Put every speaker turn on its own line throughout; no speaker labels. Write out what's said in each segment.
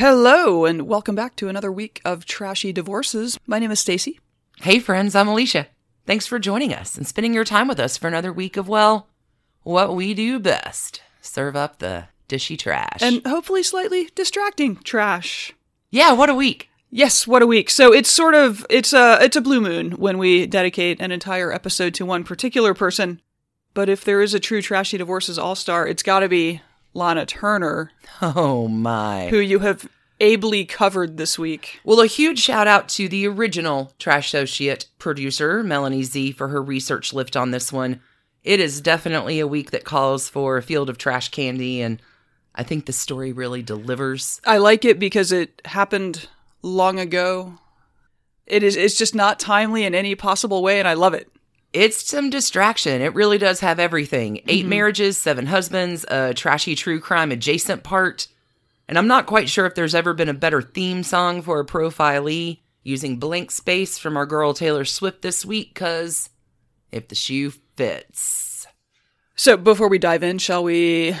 Hello, and welcome back to another week of Trashy Divorces. My name is Stacy.
Hey, friends, I'm Alicia. Thanks for joining us and spending your time with us for another week of, well, what we do best serve up the dishy trash.
And hopefully slightly distracting trash.
yeah, what a week.
Yes, what a week. So it's sort of it's a it's a blue moon when we dedicate an entire episode to one particular person. But if there is a true Trashy Divorces all-star, it's got to be Lana Turner,
Oh, my.
who you have ably covered this week.
Well, a huge shout out to the original Trash Associate producer, Melanie Z, for her research lift on this one. It is definitely a week that calls for a field of trash candy, and I think the story really delivers.
I like it because it happened long ago. It is it's just not timely in any possible way and I love it.
It's some distraction. It really does have everything 8 mm-hmm. marriages, seven husbands, a trashy true crime adjacent part. And I'm not quite sure if there's ever been a better theme song for a profilee using blank space from our girl Taylor Swift this week, because if the shoe fits.
So before we dive in, shall we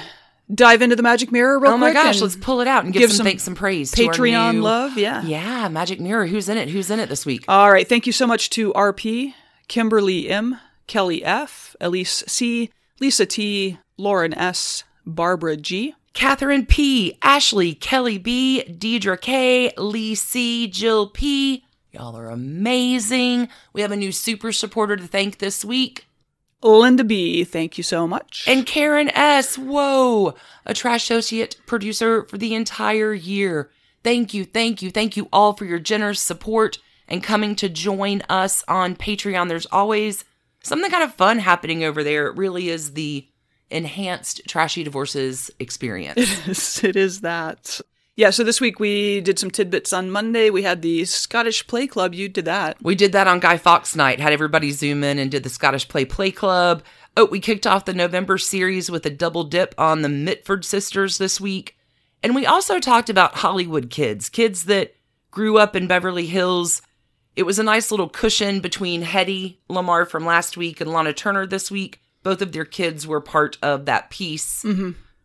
dive into the magic mirror real
oh my
quick
gosh, let's pull it out and give,
give
some,
some
thanks and praise. to our
Patreon
new-
love, yeah.
Yeah, Magic Mirror. Who's in it? Who's in it this week?
All right, thank you so much to RP, Kimberly M, Kelly F, Elise C, Lisa T, Lauren S, Barbara G.
Catherine P, Ashley, Kelly B, Deidre K, Lee C, Jill P. Y'all are amazing. We have a new super supporter to thank this week.
Linda B, thank you so much.
And Karen S. Whoa, a trash associate producer for the entire year. Thank you, thank you, thank you all for your generous support and coming to join us on Patreon. There's always something kind of fun happening over there. It really is the enhanced trashy divorces experience.
it is, it is that. Yeah, so this week we did some tidbits on Monday. We had the Scottish Play Club. You did that.
We did that on Guy Fawkes night, had everybody zoom in and did the Scottish Play Play Club. Oh, we kicked off the November series with a double dip on the Mitford sisters this week. And we also talked about Hollywood kids, kids that grew up in Beverly Hills. It was a nice little cushion between Hedy Lamarr from last week and Lana Turner this week. Both of their kids were part of that piece.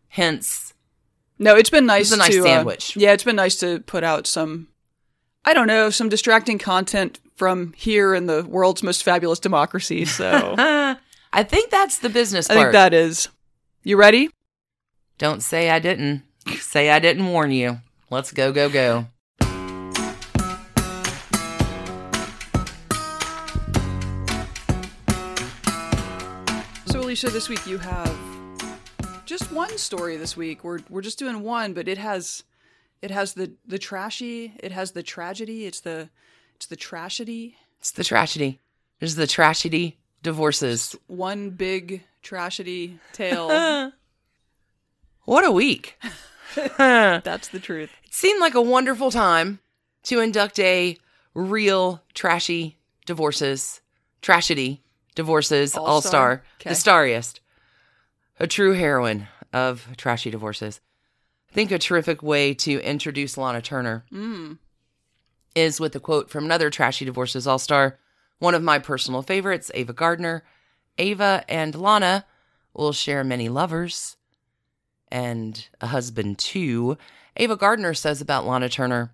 Hence,
No, it's been nice.
It's a nice
to, uh,
sandwich.
yeah, it's been nice to put out some, I don't know, some distracting content from here in the world's most fabulous democracy. So I
I think that's the business part.
I think that is. You ready?
Don't say I didn't. Say I didn't warn you. Let's go, go, go.
Alicia, this week you have just one story. This week we're we're just doing one, but it has it has the the trashy, it has the tragedy, it's the it's the tragedy.
It's the tragedy. There's the tragedy divorces.
One big tragedy tale.
What a week.
That's the truth.
It seemed like a wonderful time to induct a real trashy divorces, tragedy divorces all star,
Okay.
the starriest, a true heroine of trashy divorces. I think a terrific way to introduce Lana Turner
Mm.
is with a quote from another Trashy Divorces All Star, one of my personal favorites, Ava Gardner. Ava and Lana will share many lovers and a husband too. Ava Gardner says about Lana Turner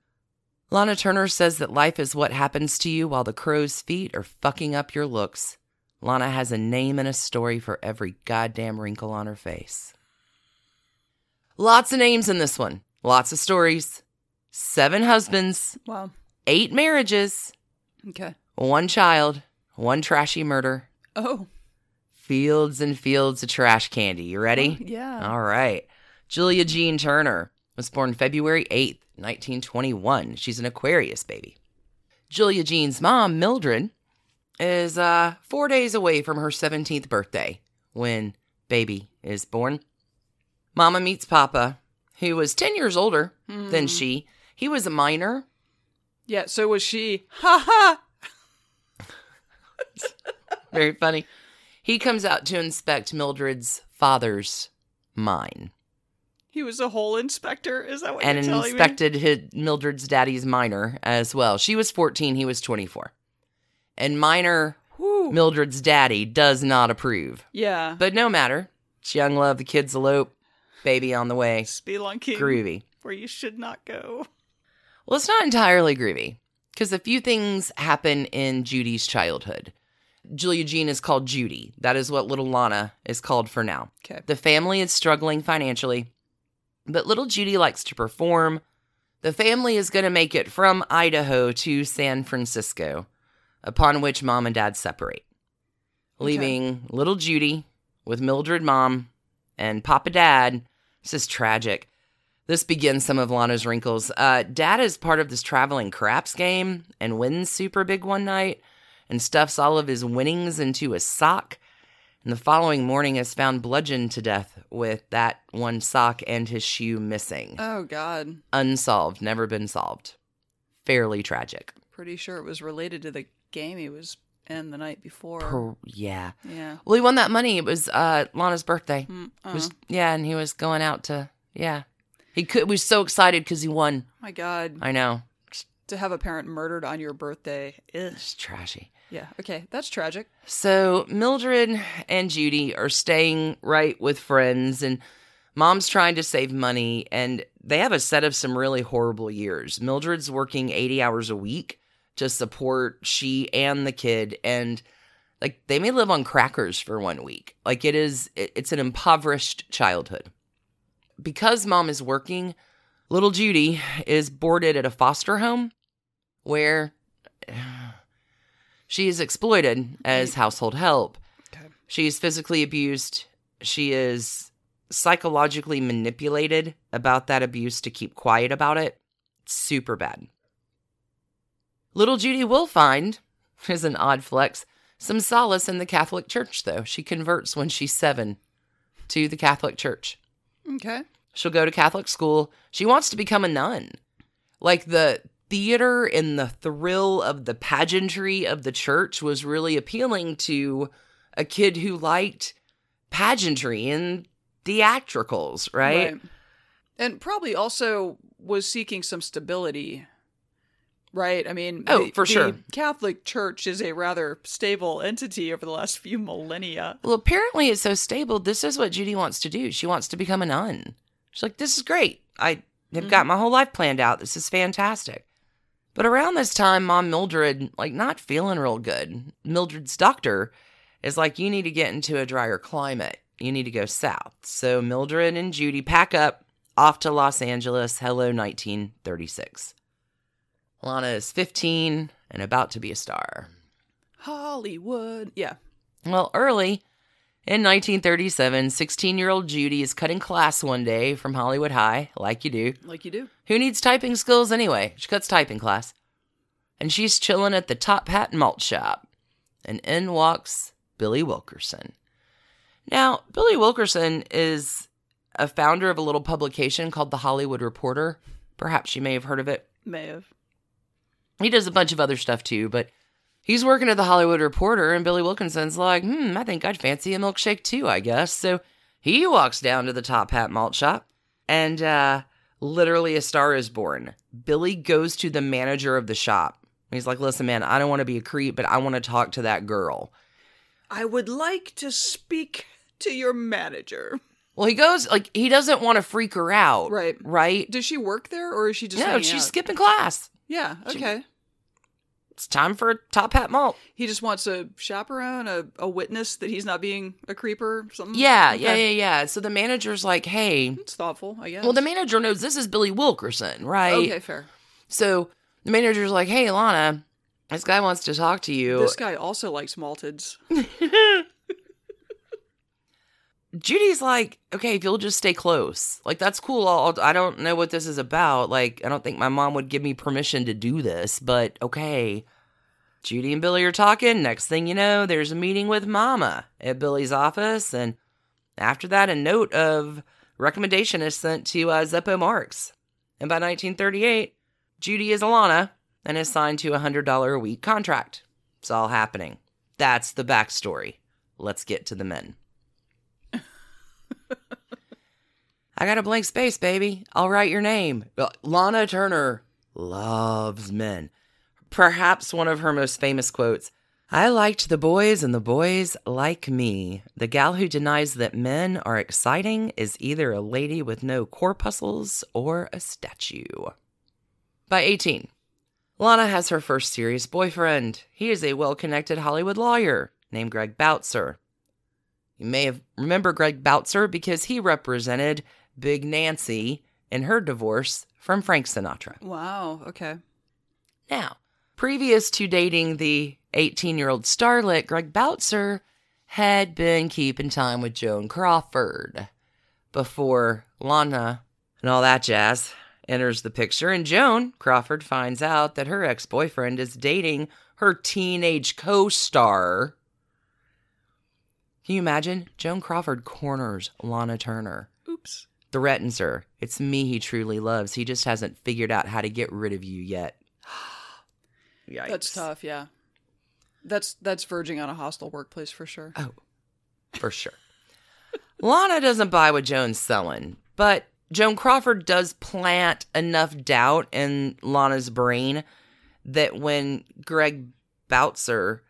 Lana Turner says that life is what happens to you while the crow's feet are fucking up your looks. Lana has a name and a story for every goddamn wrinkle on her face. Lots of names in this one, lots of stories. Seven husbands,
Wow.
eight marriages,
Okay.
one child, one trashy murder,
Oh.
fields and fields of trash candy. You ready?
Yeah.
All right. Julia Jean Turner was born February 8th, 1921. She's an Aquarius baby. Julia Jean's mom, Mildred, is uh, four days away from her 17th birthday when baby is born. Mama meets Papa, who was 10 years older than she. He was a minor.
Yeah. So was she. Ha ha.
Very funny. He comes out to inspect Mildred's father's mine
He was a whole inspector. Is that what
and
you're telling me?
inspected his, Mildred's daddy's minor as well. She was 14, he was 24. And minor
Whew.
Mildred's daddy does not approve.
Yeah.
But no matter. It's young love, the kids elope, baby on the way.
Spelunking.
Groovy.
where you should not go.
Well, it's not entirely groovy because a few things happen in Judy's childhood. Julia Jean is called Judy. That is what little Lana is called for now.
Okay.
The family is struggling financially, but little Judy likes to perform. The family is going to make it from Idaho to San Francisco, upon which mom and dad separate, leaving little Judy with Mildred mom and Papa Dad. This is tragic. This begins some of Lana's wrinkles. Uh, Dad is part of this traveling craps game and wins super big one night and stuffs all of his winnings into a sock. And the following morning is found bludgeoned to death with that one sock and his shoe missing.
Oh God.
Unsolved, never been solved. Fairly tragic.
Pretty sure it was related to the game he was in the night before.
Per- yeah.
yeah.
Well, he won that money. It was uh, Lana's birthday.
Mm,
It was, yeah, and he was going out to yeah. He could was so excited because he won.
my God.
I know.
to have a parent murdered on your birthday.
is trashy.
Yeah. Okay. That's tragic.
So Mildred and Judy are staying right with friends, and mom's trying to save money, and they have a set of some really horrible years. Mildred's working 80 hours a week to support she and the kid, and like they may live on crackers for one week. Like it is, it- it's an impoverished childhood. Because mom is working, little Judy is boarded at a foster home where she is exploited as household help.
Okay.
She is physically abused. She is psychologically manipulated about that abuse to keep quiet about it. Super bad. Little Judy will find, is an odd flex, some solace in the Catholic Church, though. She converts when she's seven to the Catholic Church.
Okay.
She'll go to Catholic school. She wants to become a nun. Like the theater and the thrill of the pageantry of the church was really appealing to a kid who liked pageantry and theatricals, right?
And probably also was seeking some stability. Right? I mean,
Oh,
the-
for
the
sure.
Catholic Church is a rather stable entity over the last few millennia.
Well, apparently it's so stable. This is what Judy wants to do. She wants to become a nun. She's like, this is great. I have got mm-hmm. my whole life planned out. This is fantastic. But around this time, Mom Mildred, like, not feeling real good. Mildred's doctor is like, you need to get into a drier climate. You need to go south. So Mildred and Judy pack up off to Los Angeles. Hello, 1936. Lana is 15 and about to be a star.
Hollywood. Yeah.
Well, early in 1937, 16 year old Judy is cutting class one day from Hollywood High, like you do.
Like you do.
Who needs typing skills anyway? She cuts typing class. And she's chilling at the Top Hat Malt Shop. And in walks Billy Wilkerson. Now, Billy Wilkerson is a founder of a little publication called The Hollywood Reporter. Perhaps you may have heard of it.
May have.
He does a bunch of other stuff too, but he's working at the Hollywood Reporter, and Billy Wilkerson's like, hmm, I think I'd fancy a milkshake too, I guess. So he walks down to the Top Hat Malt Shop, and uh, literally a star is born. Billy goes to the manager of the shop. He's like, listen, man, I don't want to be a creep, but I want to talk to that girl.
I would like to speak to your manager.
Well, he goes, like, he doesn't want to freak her out.
Right.
Right?
Does she work there or is she just
No, she's
out?
skipping class.
Yeah, okay.
It's time for a Top Hat Malt.
He just wants a chaperone, a, a witness that he's not being a creeper, or something.
Yeah, yeah, yeah, yeah. So the manager's like, hey,
It's thoughtful, I guess.
Well, the manager knows this is Billy Wilkerson, right?
Okay, fair.
So the manager's like, "Hey, Lana, this guy wants to talk to you."
This guy also likes malteds.
Judy's like, "Okay, if you'll just stay close, like that's cool. I'll, I don't know what this is about. Like, I don't think my mom would give me permission to do this, but okay." Judy and Billy are talking. Next thing you know, there's a meeting with Mama at Billy's office, and after that, a note of recommendation is sent to uh, Zeppo Marx. And by 1938, Judy is Alana and is signed to a $100 a week contract. It's all happening. That's the backstory. Let's get to the men. I got a blank space, baby. I'll write your name. Lana Turner loves men. Perhaps one of her most famous quotes I liked the boys and the boys like me. The gal who denies that men are exciting is either a lady with no corpuscles or a statue. By 18, Lana has her first serious boyfriend. He is a well connected Hollywood lawyer named Greg Bautzer. You may have remember Greg Bautzer because he represented Big Nancy in her divorce from Frank Sinatra.
Wow. Okay.
Now, previous to dating the 18 year old starlet, Greg Bautzer had been keeping time with Joan Crawford before Lana and all that jazz enters the picture. And Joan Crawford finds out that her ex boyfriend is dating her teenage co star. Can you imagine? Joan Crawford corners Lana Turner,
Oops.
threatens her. It's me he truly loves. He just hasn't figured out how to get rid of you yet. Yikes.
That's tough. Yeah. That's that's verging on a hostile workplace for sure.
Oh, for sure. Lana doesn't buy what Joan's selling, but Joan Crawford does plant enough doubt in Lana's brain that when Greg Bautzer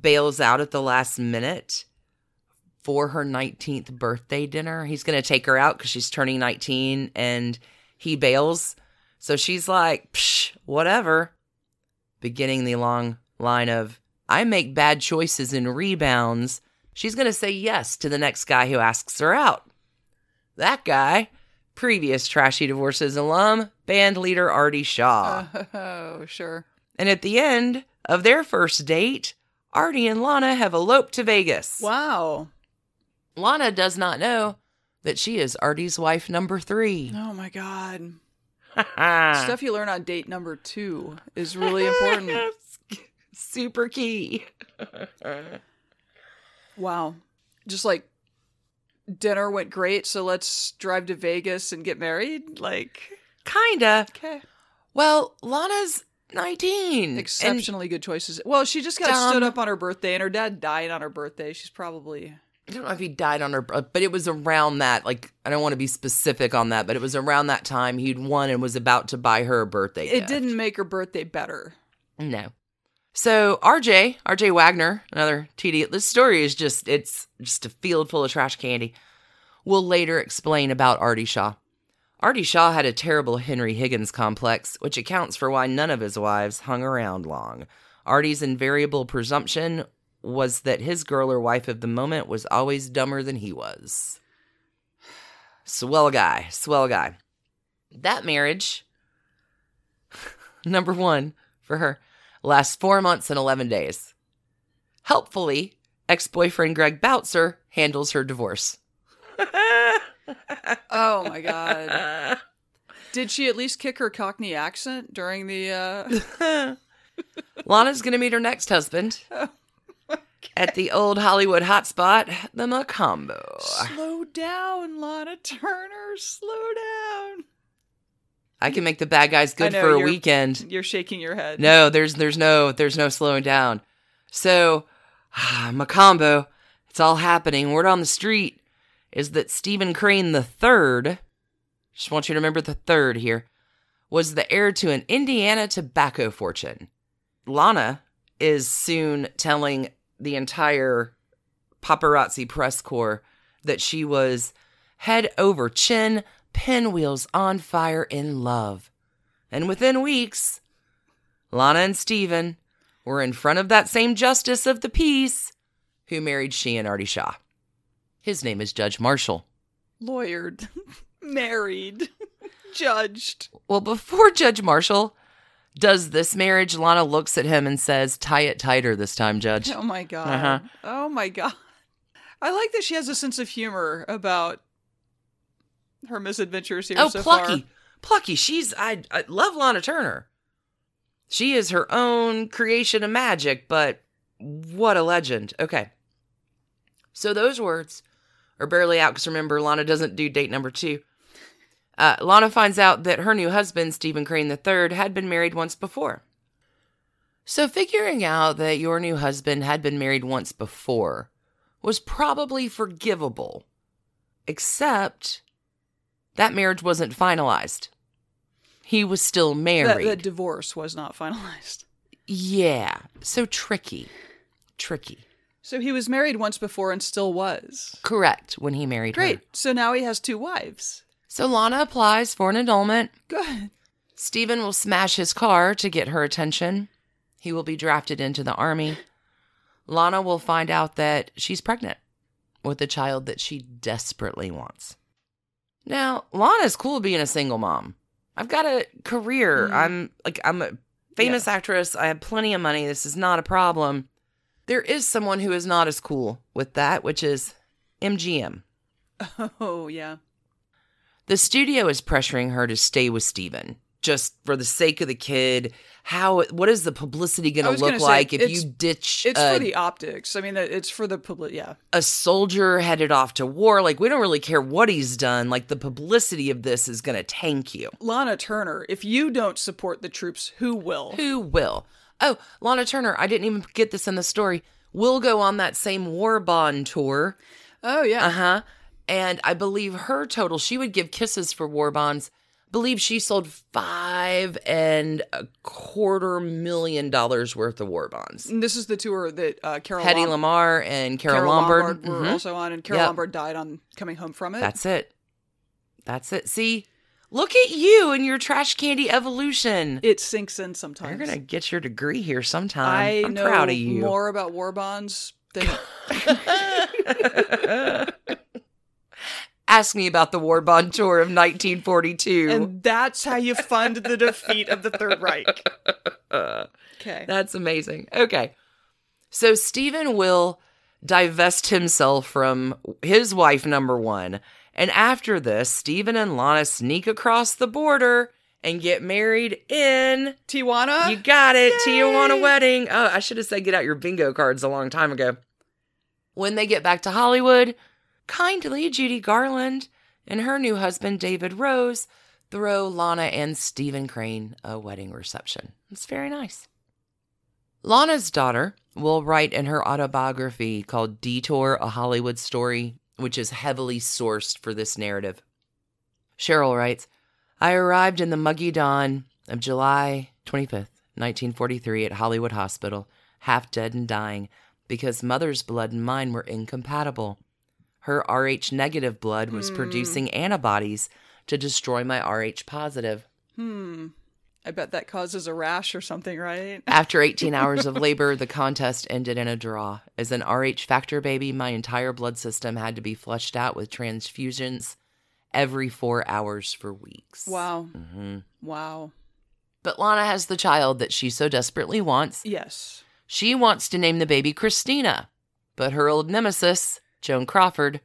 bails out at the last minute for her 19th birthday dinner, he's going to take her out because she's turning 19 and he bails. So she's like, Psh, whatever. Beginning the long line of, I make bad choices in rebounds. She's going to say yes to the next guy who asks her out. That guy, previous Trashy Divorces alum, band leader Artie Shaw.
Oh, sure.
and at the end of their first date, Artie and Lana have eloped to Vegas.
Wow.
Lana does not know that she is Artie's wife number three.
Oh my god.
Stuff
you learn on date number two is really important.
Super key.
wow. Just like dinner went great, so let's drive to Vegas and get married. Like,
Kinda.
okay.
Well, Lana's 19.
Exceptionally good choices. Well, she just got stood up on her birthday, and her dad died on her birthday. She's probably.
I don't know if he died on her, but it was around that. Like, I don't want to be specific on that, but it was around that time he'd won and was about to buy her a birthday.
It
gift.
didn't make her birthday better.
No. So RJ, RJ Wagner, another TD. This story is just it's just a field full of trash candy. We'll later explain about Artie Shaw. Artie Shaw had a terrible Henry Higgins complex, which accounts for why none of his wives hung around long. Artie's invariable presumption was that his girl or wife of the moment was always dumber than he was. Swell guy, swell guy. That marriage, number one for her, lasts four months and 11 days. Helpfully, ex boyfriend Greg Bautzer handles her divorce.
Oh my god. Did she at least kick her Cockney accent during the uh
Lana's going to meet her next husband at the old Hollywood hotspot, the Mocambo.
Slow down, Lana Turner, slow down.
I can make the bad guys good
know,
for a
you're-
weekend.
You're shaking your head.
No, there's there's no there's no slowing down. So, ah, Mocambo, it's all happening. Word on the street is that Stephen Crane the third, just want you to remember the third here, was the heir to an Indiana tobacco fortune. Lana is soon telling the entire paparazzi press corps that she was head over chin, pinwheels on fire in love. And within weeks, Lana and Stephen were in front of that same justice of the peace who married she and Artie Shaw. His name is Judge Marshall.
Lawyered, married, judged.
Well, before Judge Marshall does this marriage, Lana looks at him and says, Tie it tighter this time, Judge.
Oh my god.
Uh-huh.
Oh my god. I like that she has a sense of humor about her misadventures here
oh,
so
plucky.
far.
Plucky. She's, I, I love Lana Turner. She is her own creation of magic, but what a legend. Okay. So those words are barely out because remember, Lana doesn't do date number two. Uh, Lana finds out that her new husband, Stephen Crane III, had been married once before. So figuring out that your new husband had been married once before was probably forgivable, except that marriage wasn't finalized. He was still
That
married.
the divorce was not finalized.
yeah, so tricky. tricky.
So he was married once before and still was.
Correct, when he married
Great.
her. Great.
So now he has two wives.
So Lana applies for an annulment.
Good.
Stephen will smash his car to get her attention. He will be drafted into the army. Lana will find out that she's pregnant with a child that she desperately wants. Now, Lana's cool being a single mom. I've got a career.
Mm.
I'm like I'm a famous actress. I have plenty of money. This is not a problem. There is someone who is not as cool with that, which is MGM.
Oh, yeah.
The studio is pressuring her to stay with Steven just for the sake of the kid. How what is the publicity going to look like if you ditch
It's
a,
for the optics. I mean, it's for the public. Yeah.
a soldier headed off to war? Like we don't really care what he's done. Like the publicity of this is going to tank you.
Lana Turner, if you don't support the troops, who will?
Who will? Oh, Lana Turner, I didn't even get this in the story. Will go on that same war bond tour.
Oh, yeah.
Uh huh. And I believe her total, she would give kisses for war bonds. Believe she sold five and a quarter million dollars worth of war bonds.
And this is the tour that uh, Carol,
Hedy
Lom-
Lamarr and Carol,
Carol
Lombard.
Lombard were
Mhm.
also on, and Carol
Yep.
Lombard died on coming home from it.
That's it. That's it. See, look at you and your trash candy evolution.
it sinks in sometimes.
You're gonna get your degree here sometime.
I
I'm
know
proud of you.
more about war bonds than
Ask me about the war bond tour of 1942.
and that's how you fund the defeat of the Third Reich. Okay.
That's amazing. Okay. So Stephen will divest himself from his wife, number one. And after this, Stephen and Lana sneak across the border and get married in.
Tijuana?
You got it.
Yay!
Tijuana wedding. Oh, I should have said get out your bingo cards a long time ago. When they get back to Hollywood, kindly Judy Garland and her new husband, David Rose, throw Lana and Stephen Crane a wedding reception. It's very nice. Lana's daughter will write in her autobiography called Detour, a Hollywood Story, which is heavily sourced for this narrative. Cheryl writes, I arrived in the muggy dawn of July 25th, 1943, at Hollywood Hospital, half dead and dying, because mother's blood and mine were incompatible. Her Rh negative blood was
Hmm.
producing antibodies to destroy my Rh positive.
Hmm. I bet that causes a rash or something, right?
After 18 hours of labor, the contest ended in a draw. As an Rh factor baby, my entire blood system had to be flushed out with transfusions every four hours for weeks.
Wow.
Mm-hmm.
Wow.
But Lana has the child that she so desperately wants.
Yes.
She wants to name the baby Christina, but her old nemesis, Joan Crawford,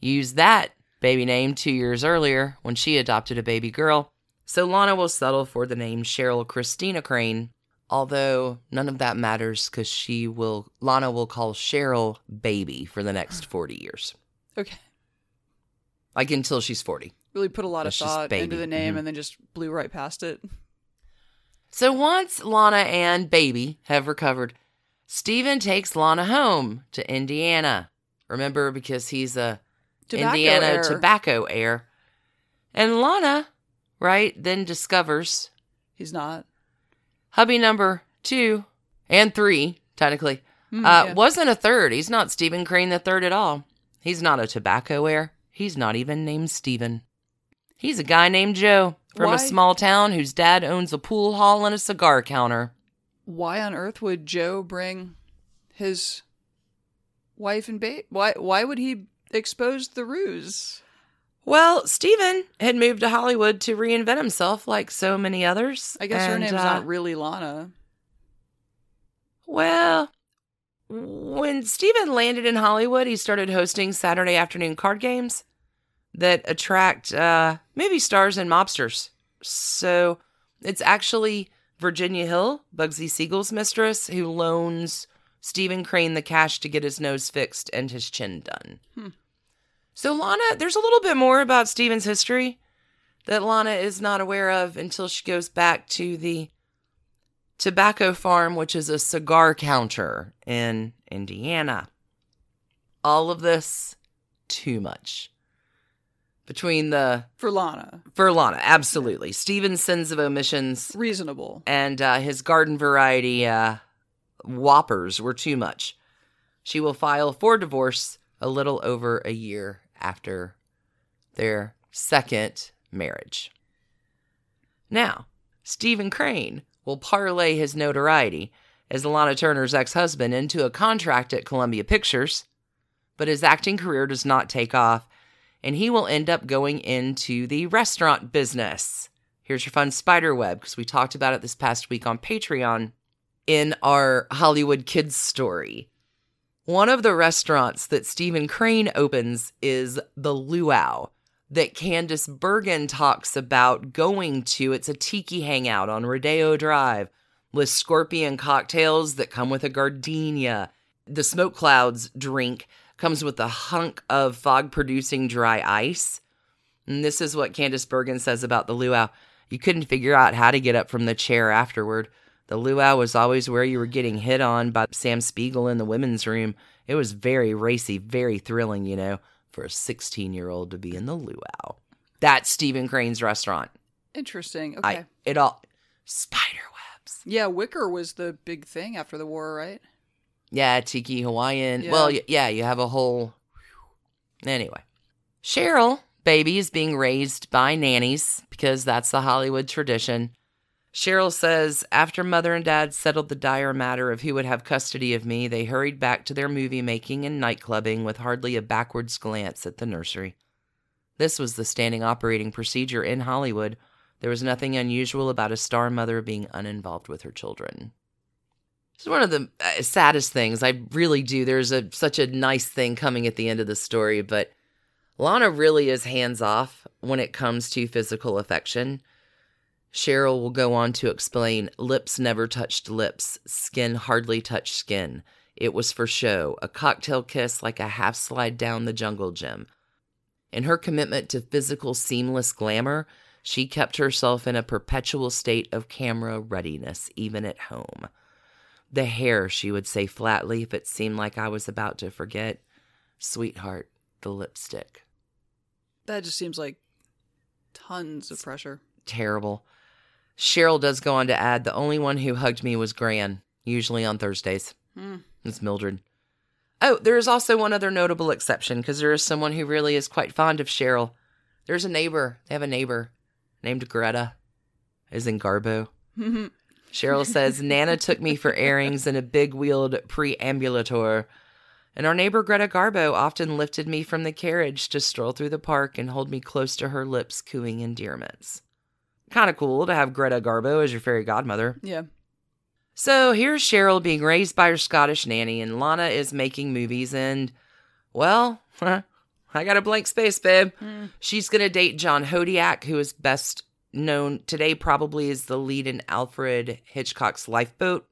used that baby name two years earlier when she adopted a baby girl. So Lana will settle for the name Cheryl Christina Crane, although none of that matters because she will Lana will call Cheryl baby for the next 40 years.
Okay.
Like until she's 40.
Really put a lot of thought into the name
Mhm.
and then just blew right past it.
So once Lana and Baby have recovered, Stephen takes Lana home to Indiana. Remember, because he's a
Tobacco
Indiana
heir.
tobacco heir. And Lana, right, then discovers
He's not.
hubby number two and three, technically,
Hmm,
uh,
yeah.
wasn't a third. He's not Stephen Crane the third at all. He's not a tobacco heir. He's not even named Stephen. He's a guy named Joe from
Why-
a small town whose dad owns a pool hall and a cigar counter.
Why on earth would Joe bring his wife and babe? Why? Why would he expose the ruse?
Well, Stephen had moved to Hollywood to reinvent himself like so many others.
I guess her
and,
name's
uh,
not really Lana.
Well, when Steven landed in Hollywood, he started hosting Saturday afternoon card games that attract uh, movie stars and mobsters. So it's actually Virginia Hill, Bugsy Siegel's mistress, who loans Stephen Crane the cash to get his nose fixed and his chin done.
Hmm.
So, Lana, there's a little bit more about Stephen's history that Lana is not aware of until she goes back to the tobacco farm, which is a cigar counter in Indiana. All of this, too much. Between the,
For Lana.
for Lana, absolutely. Steven's sins of omissions
Reasonable.
and uh, his garden variety uh, whoppers were too much. She will file for divorce a little over a year after their second marriage. Now, Stephen Crane will parlay his notoriety as Lana Turner's ex husband into a contract at Columbia Pictures, but his acting career does not take off, and he will end up going into the restaurant business. Here's your fun spider web because we talked about it this past week on Patreon in our Hollywood Kids story. One of the restaurants that Stephen Crane opens is the Luau that Candice Bergen talks about going to. It's a tiki hangout on Rodeo Drive with scorpion cocktails that come with a gardenia. The smoke clouds drink comes with a hunk of fog producing dry ice. And this is what Candice Bergen says about the luau. You couldn't figure out how to get up from the chair afterward. The luau was always where you were getting hit on by Sam Spiegel in the women's room. It was very racy, very thrilling, you know, for a 16 year old to be in the luau. That's Stephen Crane's restaurant.
Interesting. Okay.
I, it all, spider webs.
yeah, Wicker was the big thing after the war, right?
Yeah, Tiki Hawaiian.
Yeah.
Well, yeah, you have a whole. Anyway, Cheryl, baby, is being raised by nannies because that's the Hollywood tradition. Cheryl says after mother and dad settled the dire matter of who would have custody of me, they hurried back to their movie making and nightclubbing with hardly a backwards glance at the nursery. This was the standing operating procedure in Hollywood. There was nothing unusual about a star mother being uninvolved with her children. It's one of the uh, saddest things. I really do. There's a such a nice thing coming at the end of the story, but Lana really is hands off when it comes to physical affection. Cheryl will go on to explain lips never touched lips, skin hardly touched skin. It was for show, a cocktail kiss like a half slide down the jungle gym. In her commitment to physical seamless glamour, she kept herself in a perpetual state of camera readiness, even at home. The hair, she would say flatly if it seemed like I was about to forget. Sweetheart, the lipstick.
That just seems like tons of pressure.
Terrible. Cheryl does go on to add the only one who hugged me was Gran, usually on Thursdays.
Hmm.
It's Mildred. Oh, there is also one other notable exception because there is someone who really is quite fond of Cheryl. There's a neighbor. They have a neighbor named Greta, as in Garbo. Cheryl says, Nana took me for airings in a big wheeled preambulator, and our neighbor Greta Garbo often lifted me from the carriage to stroll through the park and hold me close to her lips, cooing endearments. Kind of cool to have Greta Garbo as your fairy godmother.
yeah.
So here's Cheryl being raised by her Scottish nanny, and Lana is making movies, and, well, I got a blank space, babe. Hmm. She's going to date John Hodiak, who is best known today probably as the lead in Alfred Hitchcock's Lifeboat.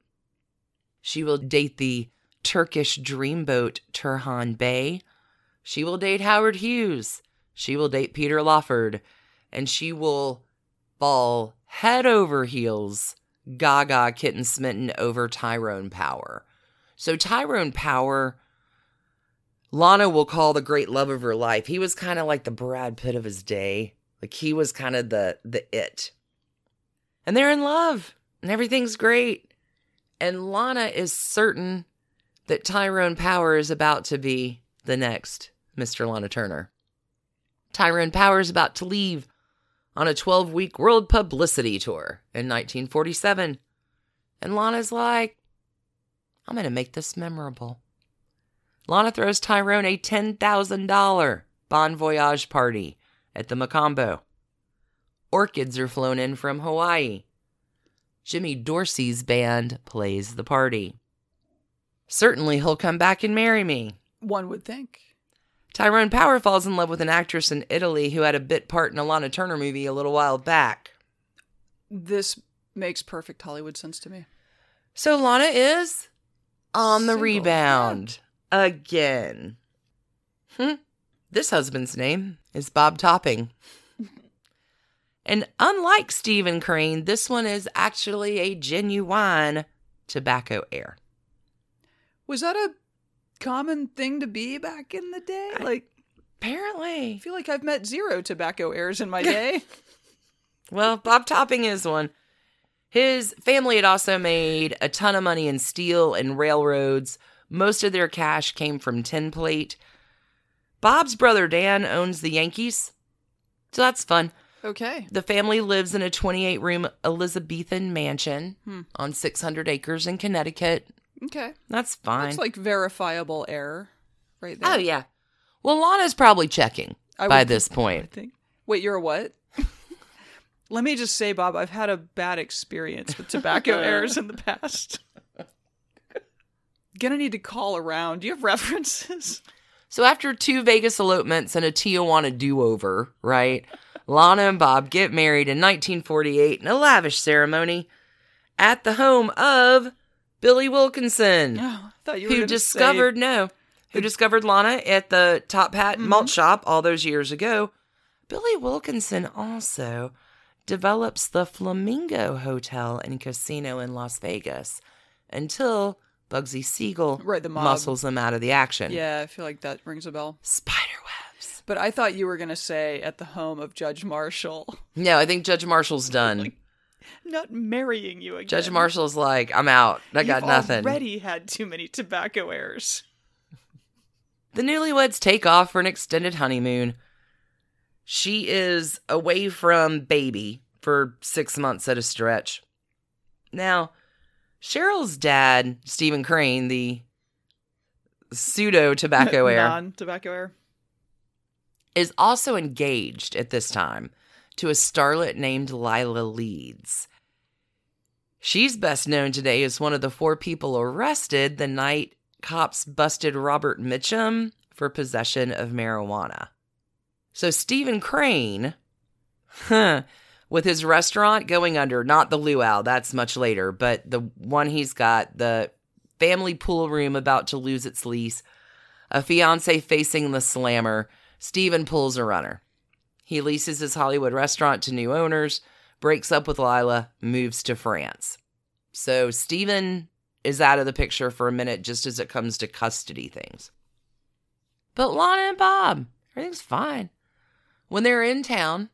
She will date the Turkish dreamboat Turhan Bey. She will date Howard Hughes. She will date Peter Lawford. And she will fall head over heels gaga kitten smitten over Tyrone Power. So Tyrone Power Lana will call the great love of her life. He was kind of like the Brad Pitt of his day. Like he was kind of the the it. And they're in love and everything's great. And Lana is certain that Tyrone Power is about to be the next Mr. Lana Turner. Tyrone Power is about to leave on a 12 week world publicity tour in 1947. And Lana's like, I'm going to make this memorable. Lana throws Tyrone a $10,000 Bon Voyage party at the Mocambo. Orchids are flown in from Hawaii. Jimmy Dorsey's band plays the party. Certainly he'll come back and marry me.
One would think.
Tyrone Power falls in love with an actress in Italy who had a bit part in a Lana Turner movie a little while back.
This makes perfect Hollywood sense to me.
So Lana is on the
Single,
rebound again. Hmm. This husband's name is Bob Topping. and unlike Stephen Crane, this one is actually a genuine tobacco heir.
Was that a common thing to be back in the day?
I-
Like,
Apparently.
I feel like I've met zero tobacco heirs in my day.
Well, Bob Topping is one. His family had also made a ton of money in steel and railroads. Most of their cash came from tin plate. Bob's brother Dan owns the Yankees. So that's fun.
Okay.
The family lives in a 28 room Elizabethan mansion
Hmm.
on 600 acres in Connecticut.
Okay.
That's fine.
That's like verifiable error right there.
oh, yeah. Well, Lana's probably checking
I
by this
I
point.
think. Wait, you're a what? Let me just say, Bob, I've had a bad experience with tobacco errors in the past. Gonna need to call around. Do you have references?
So after two Vegas elopements and a Tijuana do-over, right? Lana and Bob get married in 1948 in a lavish ceremony at the home of Billy Wilkerson,
Oh, I thought you were
who discovered
say,
no, who discovered Lana at the Top Hat
Mm-hmm.
malt shop all those years ago. Billy Wilkerson also develops the Flamingo Hotel and Casino in Las Vegas until Bugsy Siegel
Right, the mob.
muscles him out of the action.
Yeah, I feel like that rings a bell.
Spider webs.
But I thought you were gonna say at the home of Judge Marshall,
No, I think Judge Marshall's done.
not marrying you again.
Judge Marshall's like, I'm out. I got
You've
nothing.
Already had too many tobacco errors.
The newlyweds take off for an extended honeymoon. She is away from baby for six months at a stretch. Now, Cheryl's dad, Stephen Crane, the pseudo tobacco heir,
Non-tobacco error.
is also engaged at this time to a starlet named Lila Leeds. She's best known today as one of the four people arrested the night cops busted Robert Mitchum for possession of marijuana. So Stephen Crane, huh, with his restaurant going under, not the luau, that's much later, but the one he's got, the family pool room about to lose its lease, a fiance facing the slammer, Stephen pulls a runner. He leases his Hollywood restaurant to new owners, breaks up with Lila, moves to France. So Stephen is out of the picture for a minute just as it comes to custody things. But Lana and Bob, everything's fine. When they're in town,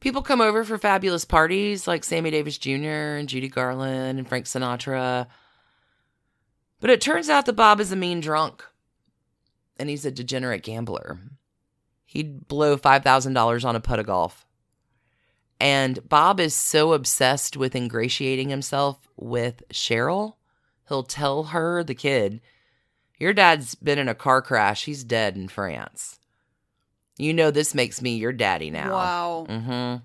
people come over for fabulous parties like Sammy Davis Jr. and Judy Garland and Frank Sinatra. But it turns out that Bob is a mean drunk and he's a degenerate gambler. He'd blow $5,000 on a putt of golf. And Bob is so obsessed with ingratiating himself with Cheryl, he'll tell her, the kid, Your dad's been in a car crash. He's dead in France. You know, this makes me your daddy now.
Wow.
Mm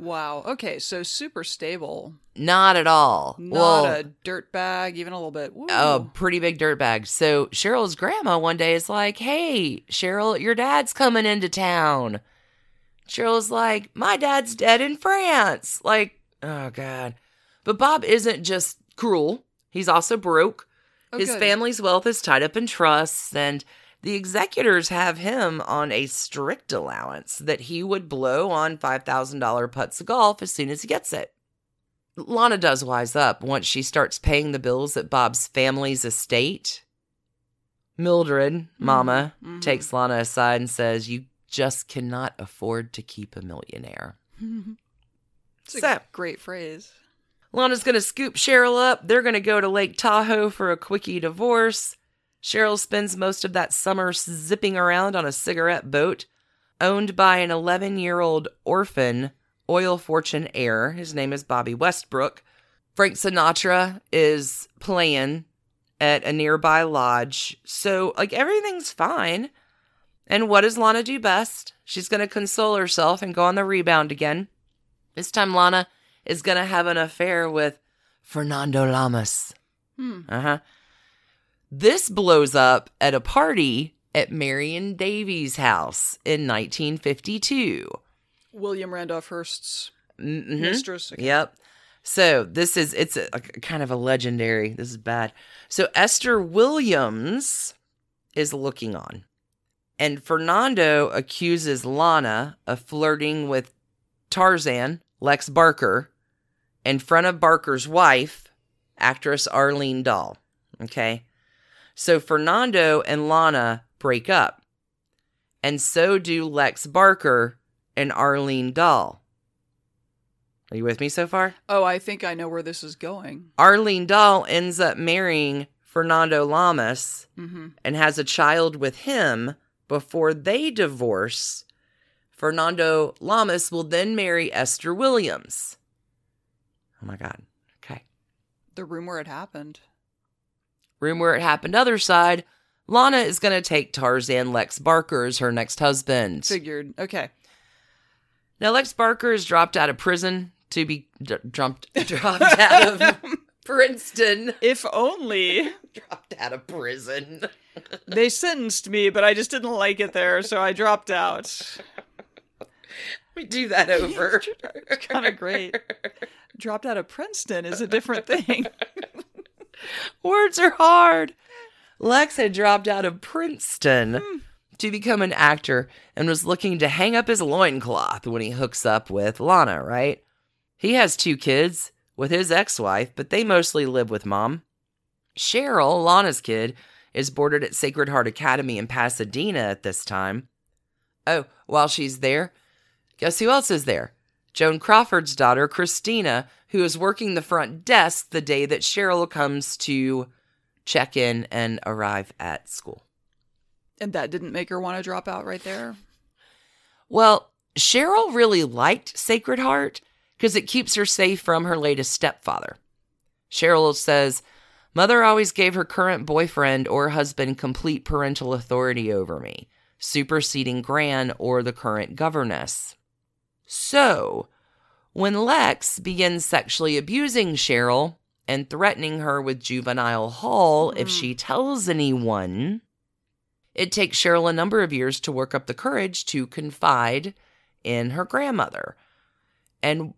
Wow. Okay, so super stable.
Not at all.
Not
well,
a dirt bag, even a little bit. Woo.
a pretty big dirt bag. So Cheryl's grandma one day is like, Hey, Cheryl, your dad's coming into town. Cheryl's like, My dad's dead in France. Like, oh God. But Bob isn't just cruel, he's also broke.
Oh,
His
good.
family's wealth is tied up in trusts, and the executors have him on a strict allowance that he would blow on $5,000 putts of golf as soon as he gets it. Lana does wise up once she starts paying the bills at Bob's family's estate. Mildred, Mama,
mhm.
takes Lana aside and says, You just cannot afford to keep a millionaire.
It's a
So-
great phrase.
Lana's going to scoop Cheryl up. They're going to go to Lake Tahoe for a quickie divorce. Cheryl spends most of that summer zipping around on a cigarette boat owned by an 11 year old orphan oil fortune heir. His name is Bobby Westbrook. Frank Sinatra is playing at a nearby lodge. So, like, everything's fine. And what does Lana do best? She's going to console herself and go on the rebound again. This time, Lana is going to have an affair with Fernando Lamas.
Hmm.
Uh huh. This blows up at a party at Marion Davies' house in 1952.
William Randolph Hearst's
Mhm.
mistress. Okay.
Yep. So this is it's a, a kind of a legendary. This is bad. So Esther Williams is looking on, and Fernando accuses Lana of flirting with Tarzan, Lex Barker, in front of Barker's wife, actress Arlene Dahl. Okay. So Fernando and Lana break up, and so do Lex Barker and Arlene Dahl. Are you with me so far?
Oh, I think I know where this is going.
Arlene Dahl ends up marrying Fernando Lamas
hmm
and has a child with him before they divorce. Fernando Lamas will then marry Esther Williams. Oh my God. Okay.
The where it happened.
Room where it happened, other side. Lana is going to take Tarzan Lex Barker as her next husband.
Figured. Okay.
Now, Lex Barker is dropped out of prison to be d- dropped, dropped out of Princeton.
If only
Dropped out of prison.
they sentenced me, but I just didn't like it there, so I dropped out.
We do that over.
Kind of great. Dropped out of Princeton is a different thing.
Words are hard. Lex had dropped out of Princeton hmm. to become an actor and was looking to hang up his loincloth when he hooks up with Lana, right? He has two kids with his ex wife, but they mostly live with mom. Cheryl, Lana's kid, is boarded at Sacred Heart Academy in Pasadena at this time. Oh, while she's there, guess who else is there? Joan Crawford's daughter, Christina, who is working the front desk the day that Cheryl comes to check in and arrive at school.
And that didn't make her want to drop out right there.
Well, Cheryl really liked Sacred Heart because it keeps her safe from her latest stepfather. Cheryl says, Mother always gave her current boyfriend or husband complete parental authority over me, superseding Gran or the current governess. So, when Lex begins sexually abusing Cheryl and threatening her with juvenile hall if
Mm.
she tells anyone, it takes Cheryl a number of years to work up the courage to confide in her grandmother. And